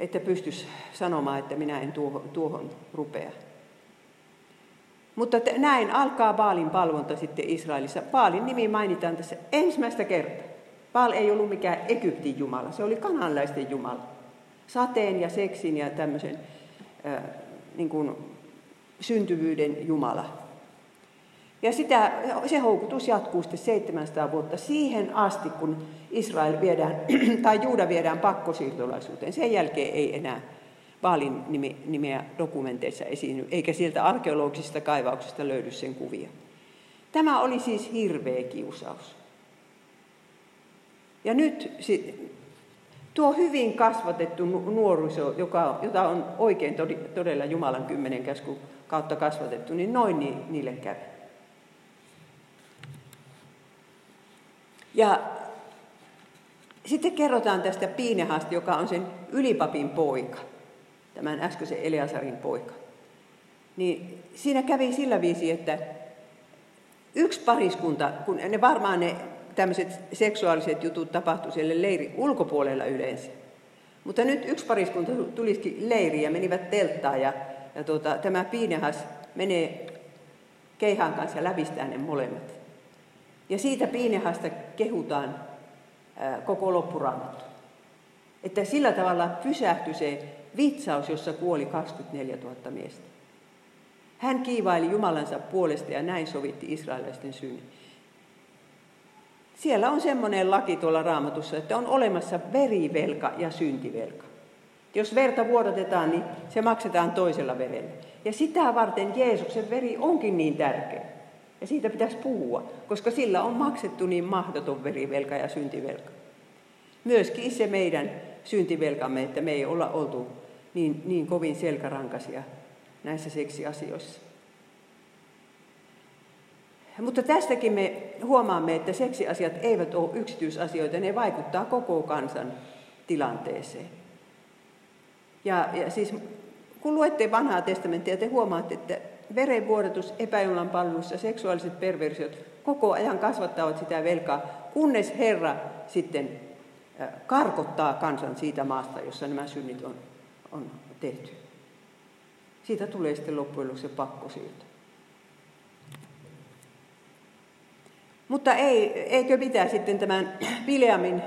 että pystyisi sanomaan, että minä en tuohon, tuohon rupea. Mutta näin alkaa Baalin palvonta sitten Israelissa. Baalin nimi mainitaan tässä ensimmäistä kertaa. Baal ei ollut mikään Egyptin jumala, se oli kananlaisten jumala. Sateen ja seksin ja tämmöisen äh, niin kuin syntyvyyden jumala. Ja sitä, se houkutus jatkuu sitten 700 vuotta siihen asti, kun Israel viedään, <clears throat> tai Juuda viedään pakkosiirtolaisuuteen. Sen jälkeen ei enää Baalin nimeä dokumenteissa esiinny, eikä sieltä arkeologisista kaivauksista löydy sen kuvia. Tämä oli siis hirveä kiusaus. Ja nyt tuo hyvin kasvatettu nuoriso, joka, jota on oikein todella Jumalan kymmenen käsku kautta kasvatettu, niin noin niille kävi. Ja sitten kerrotaan tästä Piinehasta, joka on sen ylipapin poika tämän äskeisen Eleasarin poika. Niin siinä kävi sillä viisi, että yksi pariskunta, kun ne varmaan ne tämmöiset seksuaaliset jutut tapahtui siellä leirin ulkopuolella yleensä. Mutta nyt yksi pariskunta tulisikin leiriin ja menivät telttaan ja, ja tuota, tämä Piinehas menee keihan kanssa lävistää ne molemmat. Ja siitä Piinehasta kehutaan ää, koko loppuraamattu. Että sillä tavalla pysähtyi se vitsaus, jossa kuoli 24 000 miestä. Hän kiivaili Jumalansa puolesta ja näin sovitti israelaisten synnin. Siellä on semmoinen laki tuolla raamatussa, että on olemassa verivelka ja syntivelka. Jos verta vuodatetaan, niin se maksetaan toisella verellä. Ja sitä varten Jeesuksen veri onkin niin tärkeä. Ja siitä pitäisi puhua, koska sillä on maksettu niin mahdoton verivelka ja syntivelka. Myöskin se meidän syntivelkamme, että me ei olla oltu niin, niin kovin selkärankaisia näissä seksiasioissa. Mutta tästäkin me huomaamme, että seksiasiat eivät ole yksityisasioita, ne vaikuttaa koko kansan tilanteeseen. Ja, ja siis kun luette vanhaa testamenttia, te huomaatte, että verenvuodatus, epäjumalan palvelus ja seksuaaliset perversiot koko ajan kasvattavat sitä velkaa, kunnes Herra sitten karkottaa kansan siitä maasta, jossa nämä synnit on on tehty. Siitä tulee sitten loppujen lopuksi pakkosiirto. Mutta ei, eikö pitää sitten tämän Bileamin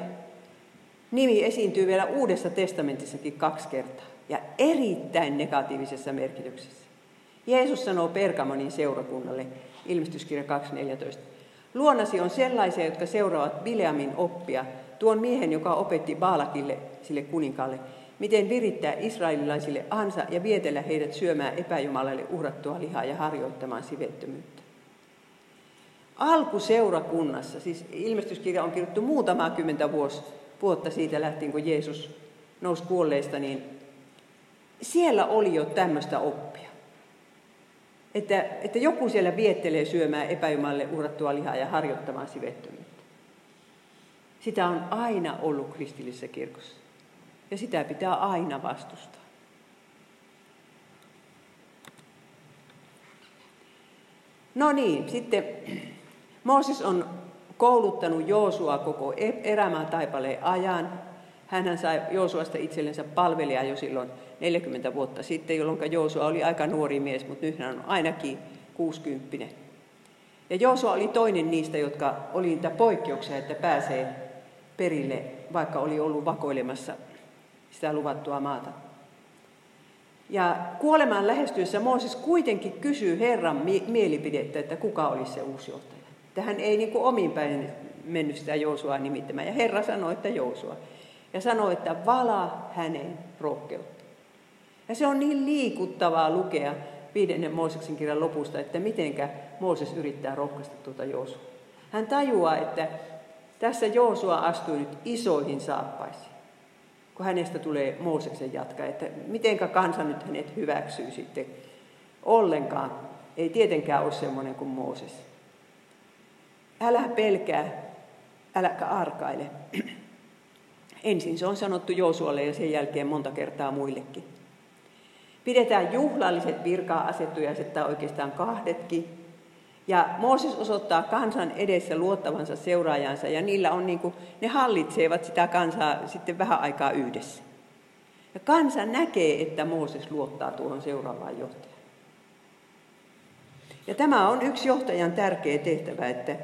nimi esiintyy vielä Uudessa testamentissakin kaksi kertaa ja erittäin negatiivisessa merkityksessä. Jeesus sanoo Pergamonin seurakunnalle, ilmestyskirja 2.14, Luonasi on sellaisia, jotka seuraavat Bileamin oppia, tuon miehen, joka opetti Baalakille, sille kuninkaalle, miten virittää israelilaisille ansa ja vietellä heidät syömään epäjumalalle uhrattua lihaa ja harjoittamaan sivettömyyttä. Alkuseurakunnassa, siis ilmestyskirja on kirjoittu muutama kymmentä vuotta siitä lähtien, kun Jeesus nousi kuolleista, niin siellä oli jo tämmöistä oppia. Että, että joku siellä viettelee syömään epäjumalle uhrattua lihaa ja harjoittamaan sivettömyyttä. Sitä on aina ollut kristillisessä kirkossa. Ja sitä pitää aina vastustaa. No niin, sitten Mooses on kouluttanut Joosua koko e- erämään taipaleen ajan. Hän sai Joosuasta itsellensä palvelija jo silloin 40 vuotta sitten, jolloin Joosua oli aika nuori mies, mutta nyt hän on ainakin 60. Ja Joosua oli toinen niistä, jotka oli niitä poikkeuksia, että pääsee perille, vaikka oli ollut vakoilemassa sitä luvattua maata. Ja kuolemaan lähestyessä Mooses kuitenkin kysyy Herran mielipidettä, että kuka olisi se uusi johtaja. Tähän ei niin kuin omin päin mennyt sitä Joosua nimittämään. Ja Herra sanoi, että Joosua. Ja sanoi, että vala hänen rohkeutta. Ja se on niin liikuttavaa lukea viidennen Mooseksen kirjan lopusta, että mitenkä Mooses yrittää rohkaista tuota Joosua. Hän tajuaa, että tässä Joosua astui nyt isoihin saappaisiin, kun hänestä tulee Mooseksen jatka, että mitenkä kansa nyt hänet hyväksyy sitten ollenkaan. Ei tietenkään ole semmoinen kuin Mooses. Älä pelkää, äläkä arkaile. Ensin se on sanottu Joosualle ja sen jälkeen monta kertaa muillekin. Pidetään juhlalliset virkaa asettujaiset tai oikeastaan kahdetkin. Ja Mooses osoittaa kansan edessä luottavansa seuraajansa ja niillä on niin kuin, ne hallitsevat sitä kansaa sitten vähän aikaa yhdessä. Ja kansa näkee, että Mooses luottaa tuohon seuraavaan johtajaan. Ja tämä on yksi johtajan tärkeä tehtävä, että,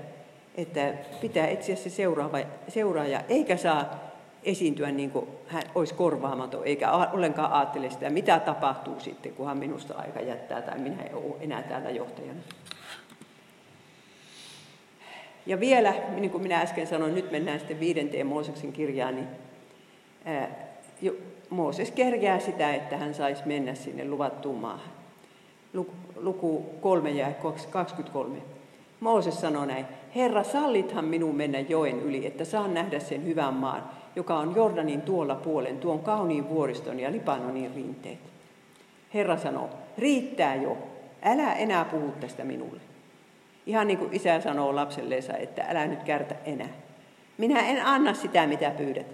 että pitää etsiä se seuraava, seuraaja, eikä saa esiintyä niin kuin hän olisi korvaamaton, eikä ollenkaan ajattele sitä, mitä tapahtuu sitten, kun hän minusta aika jättää tai minä en ole enää täällä johtajana. Ja vielä, niin kuin minä äsken sanoin, nyt mennään sitten viidenteen Mooseksen kirjaan, niin Mooses kerjää sitä, että hän saisi mennä sinne luvattuun maahan. Luku 3 ja 23. Mooses sanoi näin, Herra, sallithan minun mennä joen yli, että saan nähdä sen hyvän maan, joka on Jordanin tuolla puolen, tuon kauniin vuoriston ja Libanonin rinteet. Herra sanoo, riittää jo, älä enää puhu tästä minulle. Ihan niin kuin isä sanoo lapselleensa, että älä nyt kärtä enää. Minä en anna sitä, mitä pyydät.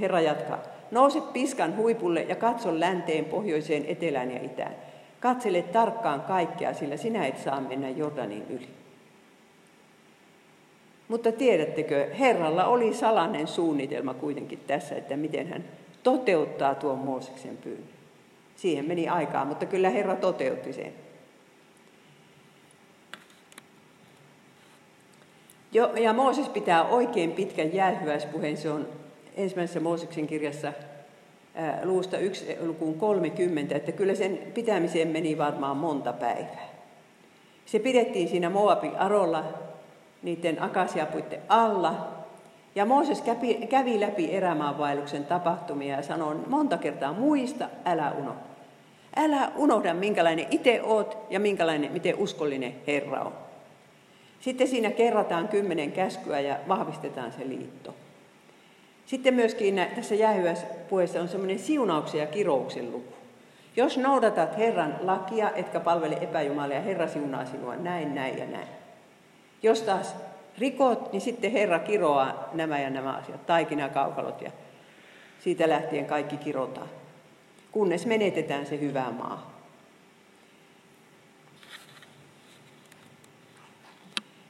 Herra jatkaa, nouse piskan huipulle ja katso länteen, pohjoiseen, etelään ja itään. Katsele tarkkaan kaikkea, sillä sinä et saa mennä Jordanin yli. Mutta tiedättekö, Herralla oli salainen suunnitelma kuitenkin tässä, että miten hän toteuttaa tuon Mooseksen pyynnön. Siihen meni aikaa, mutta kyllä Herra toteutti sen. Jo, ja Mooses pitää oikein pitkän jäähyväispuheen, se on ensimmäisessä Mooseksen kirjassa luusta 1 lukuun 30, että kyllä sen pitämiseen meni varmaan monta päivää. Se pidettiin siinä Moabin arolla niiden akasiapuitten alla. Ja Mooses kävi, kävi läpi erämaanvaelluksen tapahtumia ja sanoi monta kertaa, muista, älä unohda. Älä unohda, minkälainen itse oot ja minkälainen, miten uskollinen Herra on. Sitten siinä kerrataan kymmenen käskyä ja vahvistetaan se liitto. Sitten myöskin tässä puheessa on semmoinen siunauksen ja kirouksen luku. Jos noudatat Herran lakia, etkä palvele epäjumalia, Herra siunaa sinua näin, näin ja näin. Jos taas rikot, niin sitten Herra kiroaa nämä ja nämä asiat, taikinakaukalot ja siitä lähtien kaikki kirotaan, kunnes menetetään se hyvä maa.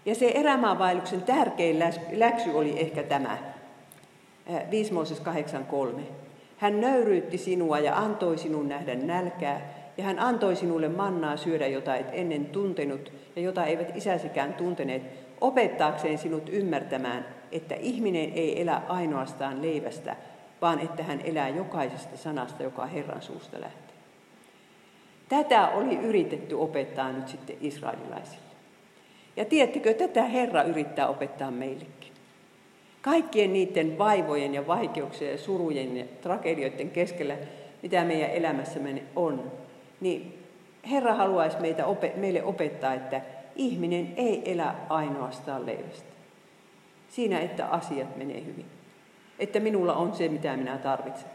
Ja se erämaavaelluksen tärkein läksy oli ehkä tämä, 5 Mooses 8.3. Hän nöyryytti sinua ja antoi sinun nähdä nälkää, ja hän antoi sinulle mannaa syödä, jota et ennen tuntenut ja jota eivät isäsikään tunteneet, opettaakseen sinut ymmärtämään, että ihminen ei elä ainoastaan leivästä, vaan että hän elää jokaisesta sanasta, joka Herran suusta lähtee. Tätä oli yritetty opettaa nyt sitten israelilaisille. Ja tiedättekö, tätä Herra yrittää opettaa meillekin. Kaikkien niiden vaivojen ja vaikeuksien ja surujen ja tragedioiden keskellä, mitä meidän elämässämme on, niin Herra haluaisi meitä, meille opettaa, että ihminen ei elä ainoastaan leivästä. Siinä, että asiat menee hyvin. Että minulla on se, mitä minä tarvitsen.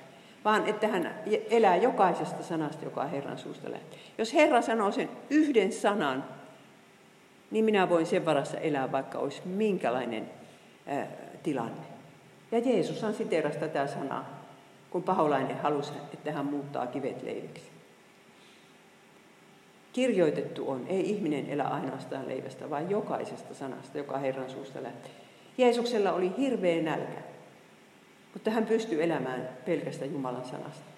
Vaan että hän elää jokaisesta sanasta, joka Herran suusta lähtee. Jos Herra sanoo sen yhden sanan, niin minä voin sen varassa elää, vaikka olisi minkälainen tilanne. Ja Jeesushan siteerasi tätä sanaa, kun paholainen halusi, että hän muuttaa kivet leiviksi. Kirjoitettu on, ei ihminen elä ainoastaan leivästä, vaan jokaisesta sanasta, joka Herran suusta lähtee. Jeesuksella oli hirveä nälkä, mutta hän pystyi elämään pelkästä Jumalan sanasta.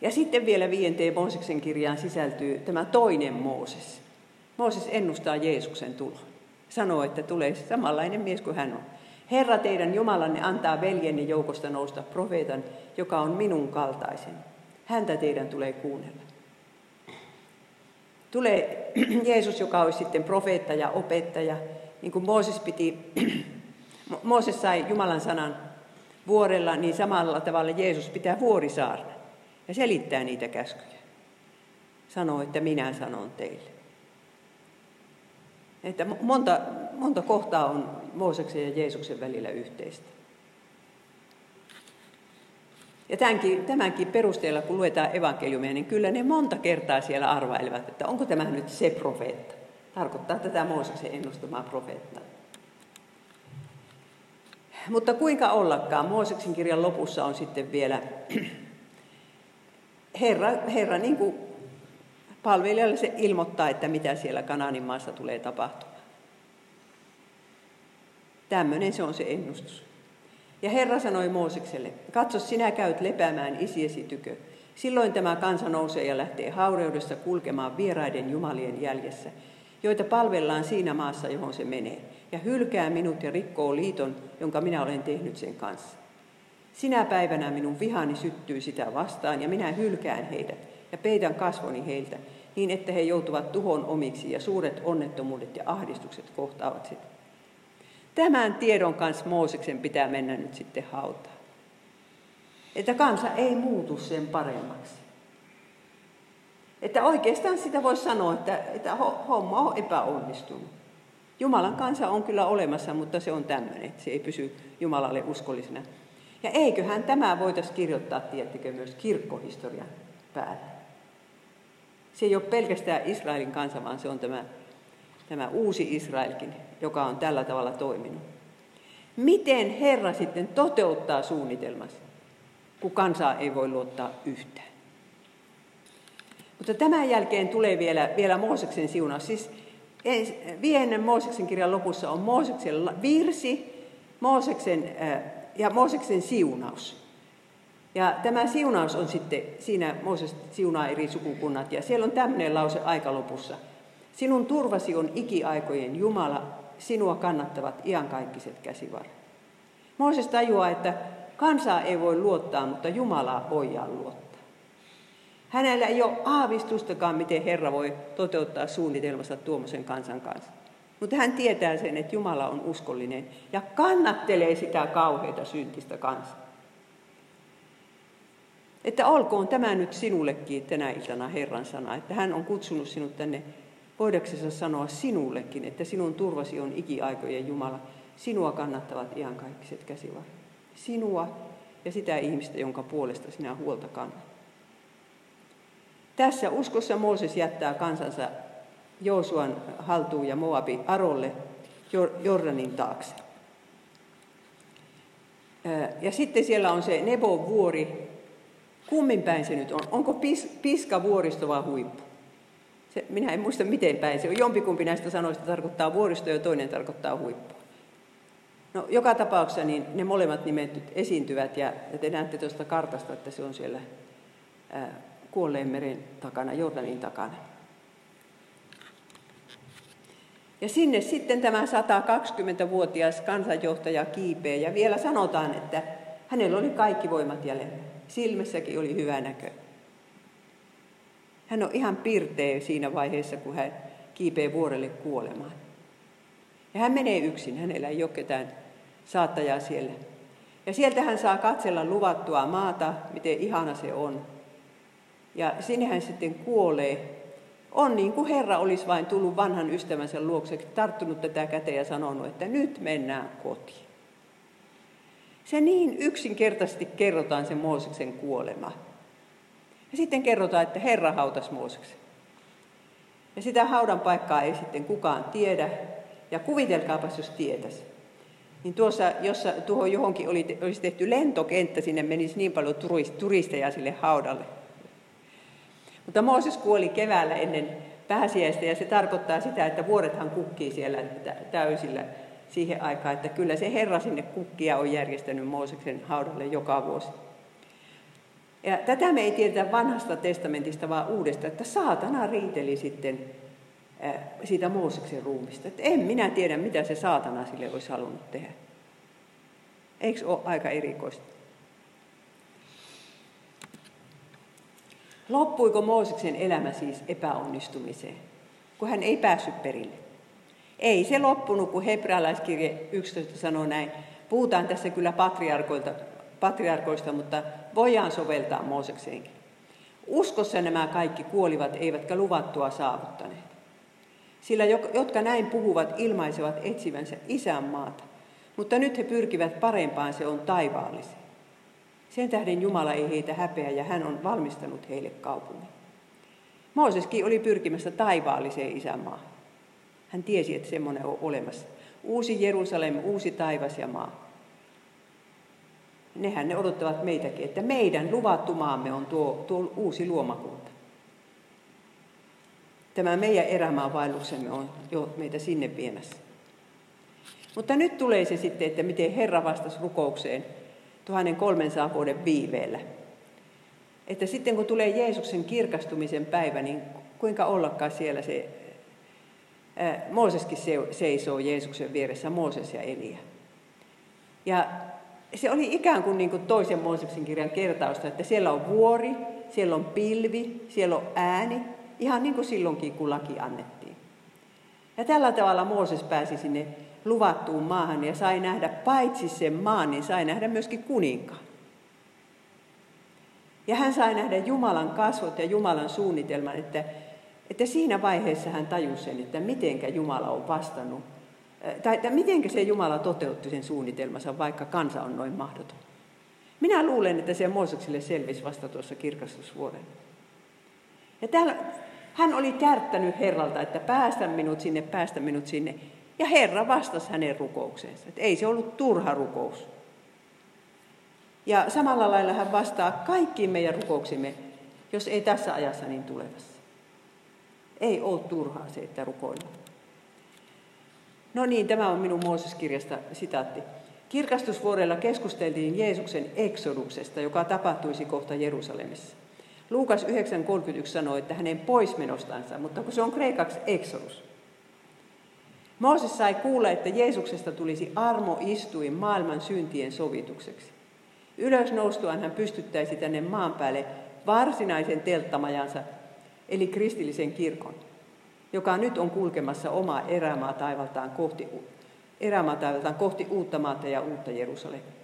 Ja sitten vielä viienteen Mooseksen kirjaan sisältyy tämä toinen Mooses. Mooses ennustaa Jeesuksen tuloa. Sanoo, että tulee samanlainen mies kuin hän on. Herra teidän Jumalanne antaa veljenne joukosta nousta profeetan, joka on minun kaltaisen. Häntä teidän tulee kuunnella. Tulee <clears throat> Jeesus, joka olisi sitten profeetta ja opettaja. Niin kuin Mooses, piti, <clears throat> Mooses sai Jumalan sanan vuorella, niin samalla tavalla Jeesus pitää vuorisaarna ja selittää niitä käskyjä. Sanoo, että minä sanon teille. Että monta, monta kohtaa on Mooseksen ja Jeesuksen välillä yhteistä. Ja tämänkin, tämänkin perusteella, kun luetaan evankeliumia, niin kyllä ne monta kertaa siellä arvailevat, että onko tämä nyt se profeetta. Tarkoittaa tätä Mooseksen ennustamaa profeettaa. Mutta kuinka ollakaan, Mooseksen kirjan lopussa on sitten vielä <clears throat> Herra, Herra niin kuin palvelijalle se ilmoittaa, että mitä siellä Kanaanin maassa tulee tapahtumaan. Tämmöinen se on se ennustus. Ja Herra sanoi Moosekselle, katso sinä käyt lepäämään isiesi tykö. Silloin tämä kansa nousee ja lähtee haureudessa kulkemaan vieraiden jumalien jäljessä, joita palvellaan siinä maassa, johon se menee, ja hylkää minut ja rikkoo liiton, jonka minä olen tehnyt sen kanssa. Sinä päivänä minun vihani syttyy sitä vastaan, ja minä hylkään heidät, ja peitän kasvoni heiltä, niin että he joutuvat tuhon omiksi, ja suuret onnettomuudet ja ahdistukset kohtaavat sitä. Tämän tiedon kanssa Mooseksen pitää mennä nyt sitten hautaan. Että kansa ei muutu sen paremmaksi. Että oikeastaan sitä voisi sanoa, että, että homma on epäonnistunut. Jumalan kansa on kyllä olemassa, mutta se on tämmöinen, että se ei pysy Jumalalle uskollisena. Ja eiköhän tämä voitaisiin kirjoittaa, tiettikö, myös kirkkohistorian päälle. Se ei ole pelkästään Israelin kansa, vaan se on tämä tämä uusi Israelkin, joka on tällä tavalla toiminut. Miten Herra sitten toteuttaa suunnitelmansa, kun kansaa ei voi luottaa yhtään? Mutta tämän jälkeen tulee vielä, vielä Mooseksen siunaus. Siis viidennen Mooseksen kirjan lopussa on Mooseksen virsi Mooseksen, äh, ja Mooseksen siunaus. Ja tämä siunaus on sitten, siinä Mooses siunaa eri sukukunnat, ja siellä on tämmöinen lause aika lopussa – Sinun turvasi on ikiaikojen Jumala, sinua kannattavat iankaikkiset käsivarret. Mooses tajuaa, että kansaa ei voi luottaa, mutta Jumalaa voidaan luottaa. Hänellä ei ole aavistustakaan, miten Herra voi toteuttaa suunnitelmassa tuommoisen kansan kanssa. Mutta hän tietää sen, että Jumala on uskollinen ja kannattelee sitä kauheita syntistä kanssa. Että olkoon tämä nyt sinullekin tänä iltana Herran sana, että hän on kutsunut sinut tänne voidaksesi sanoa sinullekin, että sinun turvasi on ikiaikojen Jumala. Sinua kannattavat iankaikiset käsivarret. Sinua ja sitä ihmistä, jonka puolesta sinä huolta kannat. Tässä uskossa Mooses jättää kansansa Joosuan haltuun ja Moabi Arolle Jordanin taakse. Ja sitten siellä on se Nebon vuori. Kummin päin se nyt on? Onko piska vuoristo vai huippu? Se, minä en muista miten päin se on. Jompikumpi näistä sanoista tarkoittaa vuoristoa ja toinen tarkoittaa huippua. No, joka tapauksessa niin ne molemmat nimet esiintyvät ja, ja te näette tuosta kartasta, että se on siellä ää, kuolleen meren takana, Jordanin takana. Ja sinne sitten tämä 120-vuotias kansanjohtaja kiipee ja vielä sanotaan, että hänellä oli kaikki voimat jäljellä. Silmässäkin oli hyvä näkö. Hän on ihan pirteä siinä vaiheessa, kun hän kiipee vuorelle kuolemaan. Ja hän menee yksin, hänellä ei ole ketään saattajaa siellä. Ja sieltä hän saa katsella luvattua maata, miten ihana se on. Ja sinne hän sitten kuolee. On niin kuin Herra olisi vain tullut vanhan ystävänsä luokseksi, tarttunut tätä käteen ja sanonut, että nyt mennään kotiin. Se niin yksinkertaisesti kerrotaan se Mooseksen kuolema. Ja sitten kerrotaan, että Herra hautas Mooseksen. Ja sitä haudan paikkaa ei sitten kukaan tiedä. Ja kuvitelkaapas, jos tietäisi. Niin tuossa, jossa tuohon johonkin oli, olisi tehty lentokenttä, sinne menisi niin paljon turisteja sille haudalle. Mutta Mooses kuoli keväällä ennen pääsiäistä ja se tarkoittaa sitä, että vuorethan kukkii siellä täysillä siihen aikaan, että kyllä se Herra sinne kukkia on järjestänyt Mooseksen haudalle joka vuosi. Ja tätä me ei tiedetä vanhasta testamentista, vaan uudesta, että saatana riiteli sitten siitä Mooseksen ruumista. Että en minä tiedä, mitä se saatana sille olisi halunnut tehdä. Eikö ole aika erikoista? Loppuiko Mooseksen elämä siis epäonnistumiseen, kun hän ei päässyt perille? Ei se loppunut, kun hebrealaiskirje 11 sanoo näin. Puhutaan tässä kyllä patriarkoilta, patriarkoista, mutta voidaan soveltaa Moosekseenkin. Uskossa nämä kaikki kuolivat, eivätkä luvattua saavuttaneet. Sillä jotka näin puhuvat, ilmaisevat etsivänsä isänmaata. Mutta nyt he pyrkivät parempaan, se on taivaallisen. Sen tähden Jumala ei heitä häpeä ja hän on valmistanut heille kaupungin. Mooseskin oli pyrkimässä taivaalliseen isänmaahan. Hän tiesi, että semmoinen on olemassa. Uusi Jerusalem, uusi taivas ja maa. Nehän ne odottavat meitäkin, että meidän luvattu maamme on tuo, tuo uusi luomakunta. Tämä meidän erämaavaelluksemme on jo meitä sinne viemässä. Mutta nyt tulee se sitten, että miten Herra vastasi rukoukseen 1300 vuoden viiveellä. Että sitten kun tulee Jeesuksen kirkastumisen päivä, niin kuinka ollakaan siellä se Mooseskin seisoo Jeesuksen vieressä, Mooses ja Elia. Ja se oli ikään kuin, niin kuin toisen Mooseksen kirjan kertausta, että siellä on vuori, siellä on pilvi, siellä on ääni, ihan niin kuin silloinkin, kun laki annettiin. Ja tällä tavalla Mooses pääsi sinne luvattuun maahan ja sai nähdä paitsi sen maan, niin sai nähdä myöskin kuninkaan. Ja hän sai nähdä Jumalan kasvot ja Jumalan suunnitelman, että, että siinä vaiheessa hän tajusi sen, että mitenkä Jumala on vastannut, tai että mitenkä se Jumala toteutti sen suunnitelmansa, vaikka kansa on noin mahdoton. Minä luulen, että se Moosekselle selvisi vasta tuossa kirkastusvuoden. Ja täällä, hän oli kärttänyt Herralta, että päästä minut sinne, päästä minut sinne. Ja Herra vastasi hänen rukoukseensa. Että ei se ollut turha rukous. Ja samalla lailla hän vastaa kaikkiin meidän rukouksimme, jos ei tässä ajassa, niin tulevassa. Ei ole turhaa se, että rukoillaan. No niin, tämä on minun Mooses-kirjasta sitaatti. Kirkastusvuorella keskusteltiin Jeesuksen eksoduksesta, joka tapahtuisi kohta Jerusalemissa. Luukas 9.31 sanoi, että hänen poismenostansa, mutta kun se on kreikaksi eksodus. Mooses sai kuulla, että Jeesuksesta tulisi armo istuin maailman syntien sovitukseksi. Ylös noustuaan hän pystyttäisi tänne maan päälle varsinaisen telttamajansa, eli kristillisen kirkon, joka nyt on kulkemassa omaa erämaa taivaltaan kohti, erämaa taivaltaan kohti uutta maata ja uutta Jerusalemia.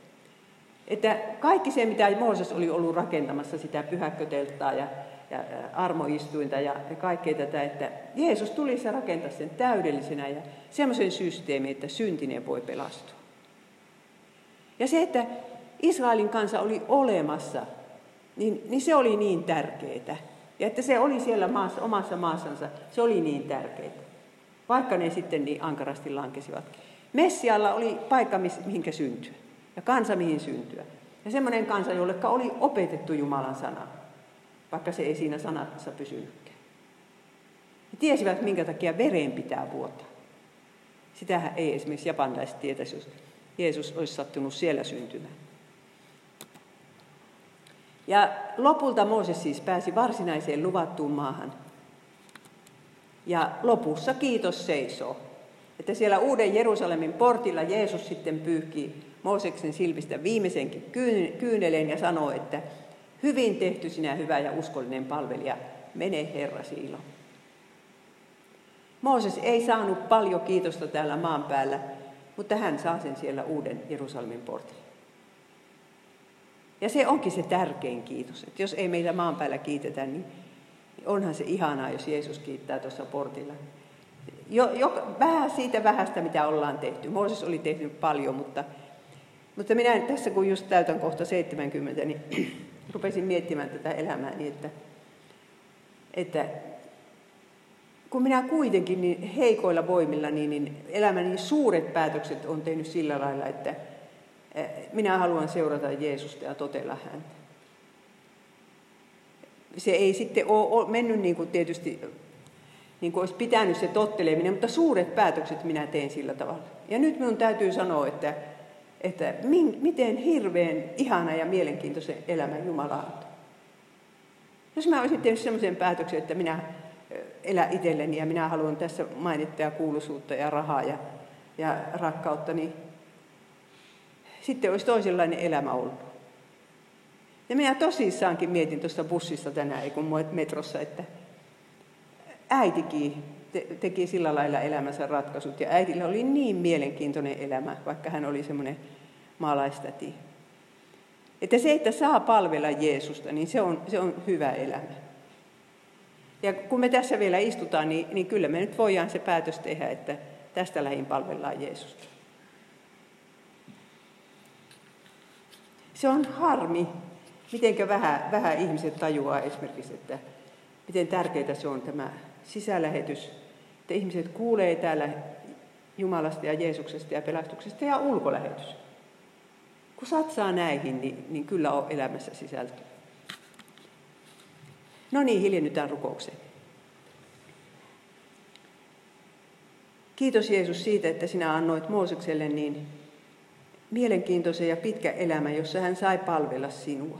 Että kaikki se, mitä Mooses oli ollut rakentamassa, sitä pyhäkkötelttaa ja ja armoistuinta ja kaikkea tätä, että Jeesus tuli se rakentaa sen täydellisenä ja semmoisen systeemin, että syntinen voi pelastua. Ja se, että Israelin kansa oli olemassa, niin, niin se oli niin tärkeää. Ja että se oli siellä maassa, omassa maassansa, se oli niin tärkeää. Vaikka ne sitten niin ankarasti lankesivat. Messialla oli paikka, mihinkä syntyä. Ja kansa, mihin syntyä. Ja semmoinen kansa, jolle oli opetettu Jumalan sana vaikka se ei siinä sanassa pysynytkään. He tiesivät, minkä takia vereen pitää vuotaa. Sitähän ei esimerkiksi japanilaiset tietäisi, jos Jeesus olisi sattunut siellä syntymään. Ja lopulta Mooses siis pääsi varsinaiseen luvattuun maahan. Ja lopussa kiitos seisoo. Että siellä uuden Jerusalemin portilla Jeesus sitten pyyhkii Mooseksen silmistä viimeisenkin kyyneleen ja sanoo, että hyvin tehty sinä hyvä ja uskollinen palvelija, mene Herrasi ilo. Mooses ei saanut paljon kiitosta täällä maan päällä, mutta hän saa sen siellä uuden Jerusalemin portilla. Ja se onkin se tärkein kiitos, että jos ei meillä maan päällä kiitetä, niin onhan se ihanaa, jos Jeesus kiittää tuossa portilla. Jo, jo, vähän siitä vähästä, mitä ollaan tehty. Mooses oli tehnyt paljon, mutta, mutta minä tässä kun just täytän kohta 70, niin <clears throat> rupesin miettimään tätä elämää niin, että, että kun minä kuitenkin niin heikoilla voimilla, niin, niin elämäni suuret päätökset on tehnyt sillä lailla, että minä haluan seurata Jeesusta ja totella häntä. Se ei sitten ole mennyt niin kuin tietysti niin kuin olisi pitänyt se totteleminen, mutta suuret päätökset minä teen sillä tavalla. Ja nyt minun täytyy sanoa, että, että miten hirveän ihana ja mielenkiintoisen elämän Jumala antoi. Jos mä olisin tehnyt sellaisen päätöksen, että minä elä itselleni ja minä haluan tässä mainittaa kuuluisuutta ja rahaa ja, ja rakkautta, niin sitten olisi toisenlainen elämä ollut. Ja minä tosissaankin mietin tuossa bussissa tänään, kun metrossa, että äitikin te- teki sillä lailla elämänsä ratkaisut. Ja äitillä oli niin mielenkiintoinen elämä, vaikka hän oli semmoinen maalaistäti. Että se, että saa palvella Jeesusta, niin se on, se on hyvä elämä. Ja kun me tässä vielä istutaan, niin, niin kyllä me nyt voidaan se päätös tehdä, että tästä lähin palvellaan Jeesusta. Se on harmi, miten vähän, vähän ihmiset tajuaa esimerkiksi, että miten tärkeää se on tämä sisälähetys, että ihmiset kuulee täällä Jumalasta ja Jeesuksesta ja pelastuksesta ja ulkolähetys. Kun satsaa näihin, niin, niin kyllä on elämässä sisältö. No niin, hiljennytään rukoukseen. Kiitos Jeesus siitä, että sinä annoit Moosekselle niin mielenkiintoisen ja pitkä elämä, jossa hän sai palvella sinua.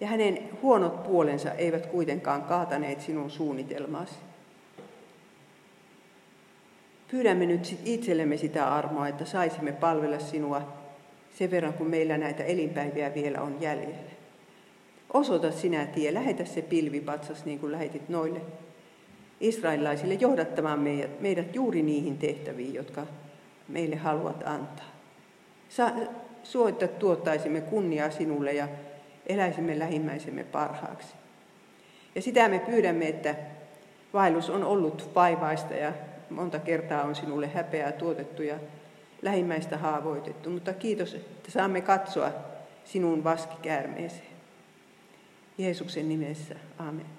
Ja hänen huonot puolensa eivät kuitenkaan kaataneet sinun suunnitelmaasi. Pyydämme nyt itsellemme sitä armoa, että saisimme palvella sinua sen verran, kun meillä näitä elinpäiviä vielä on jäljellä. Osoita sinä tie, lähetä se pilvipatsas niin kuin lähetit noille israelilaisille johdattamaan meidät, meidät juuri niihin tehtäviin, jotka meille haluat antaa. Suotta tuottaisimme kunniaa sinulle ja eläisimme lähimmäisemme parhaaksi. Ja sitä me pyydämme, että vaellus on ollut vaivaista ja monta kertaa on sinulle häpeää tuotettu ja lähimmäistä haavoitettu. Mutta kiitos, että saamme katsoa sinun vaskikäärmeeseen. Jeesuksen nimessä. Amen.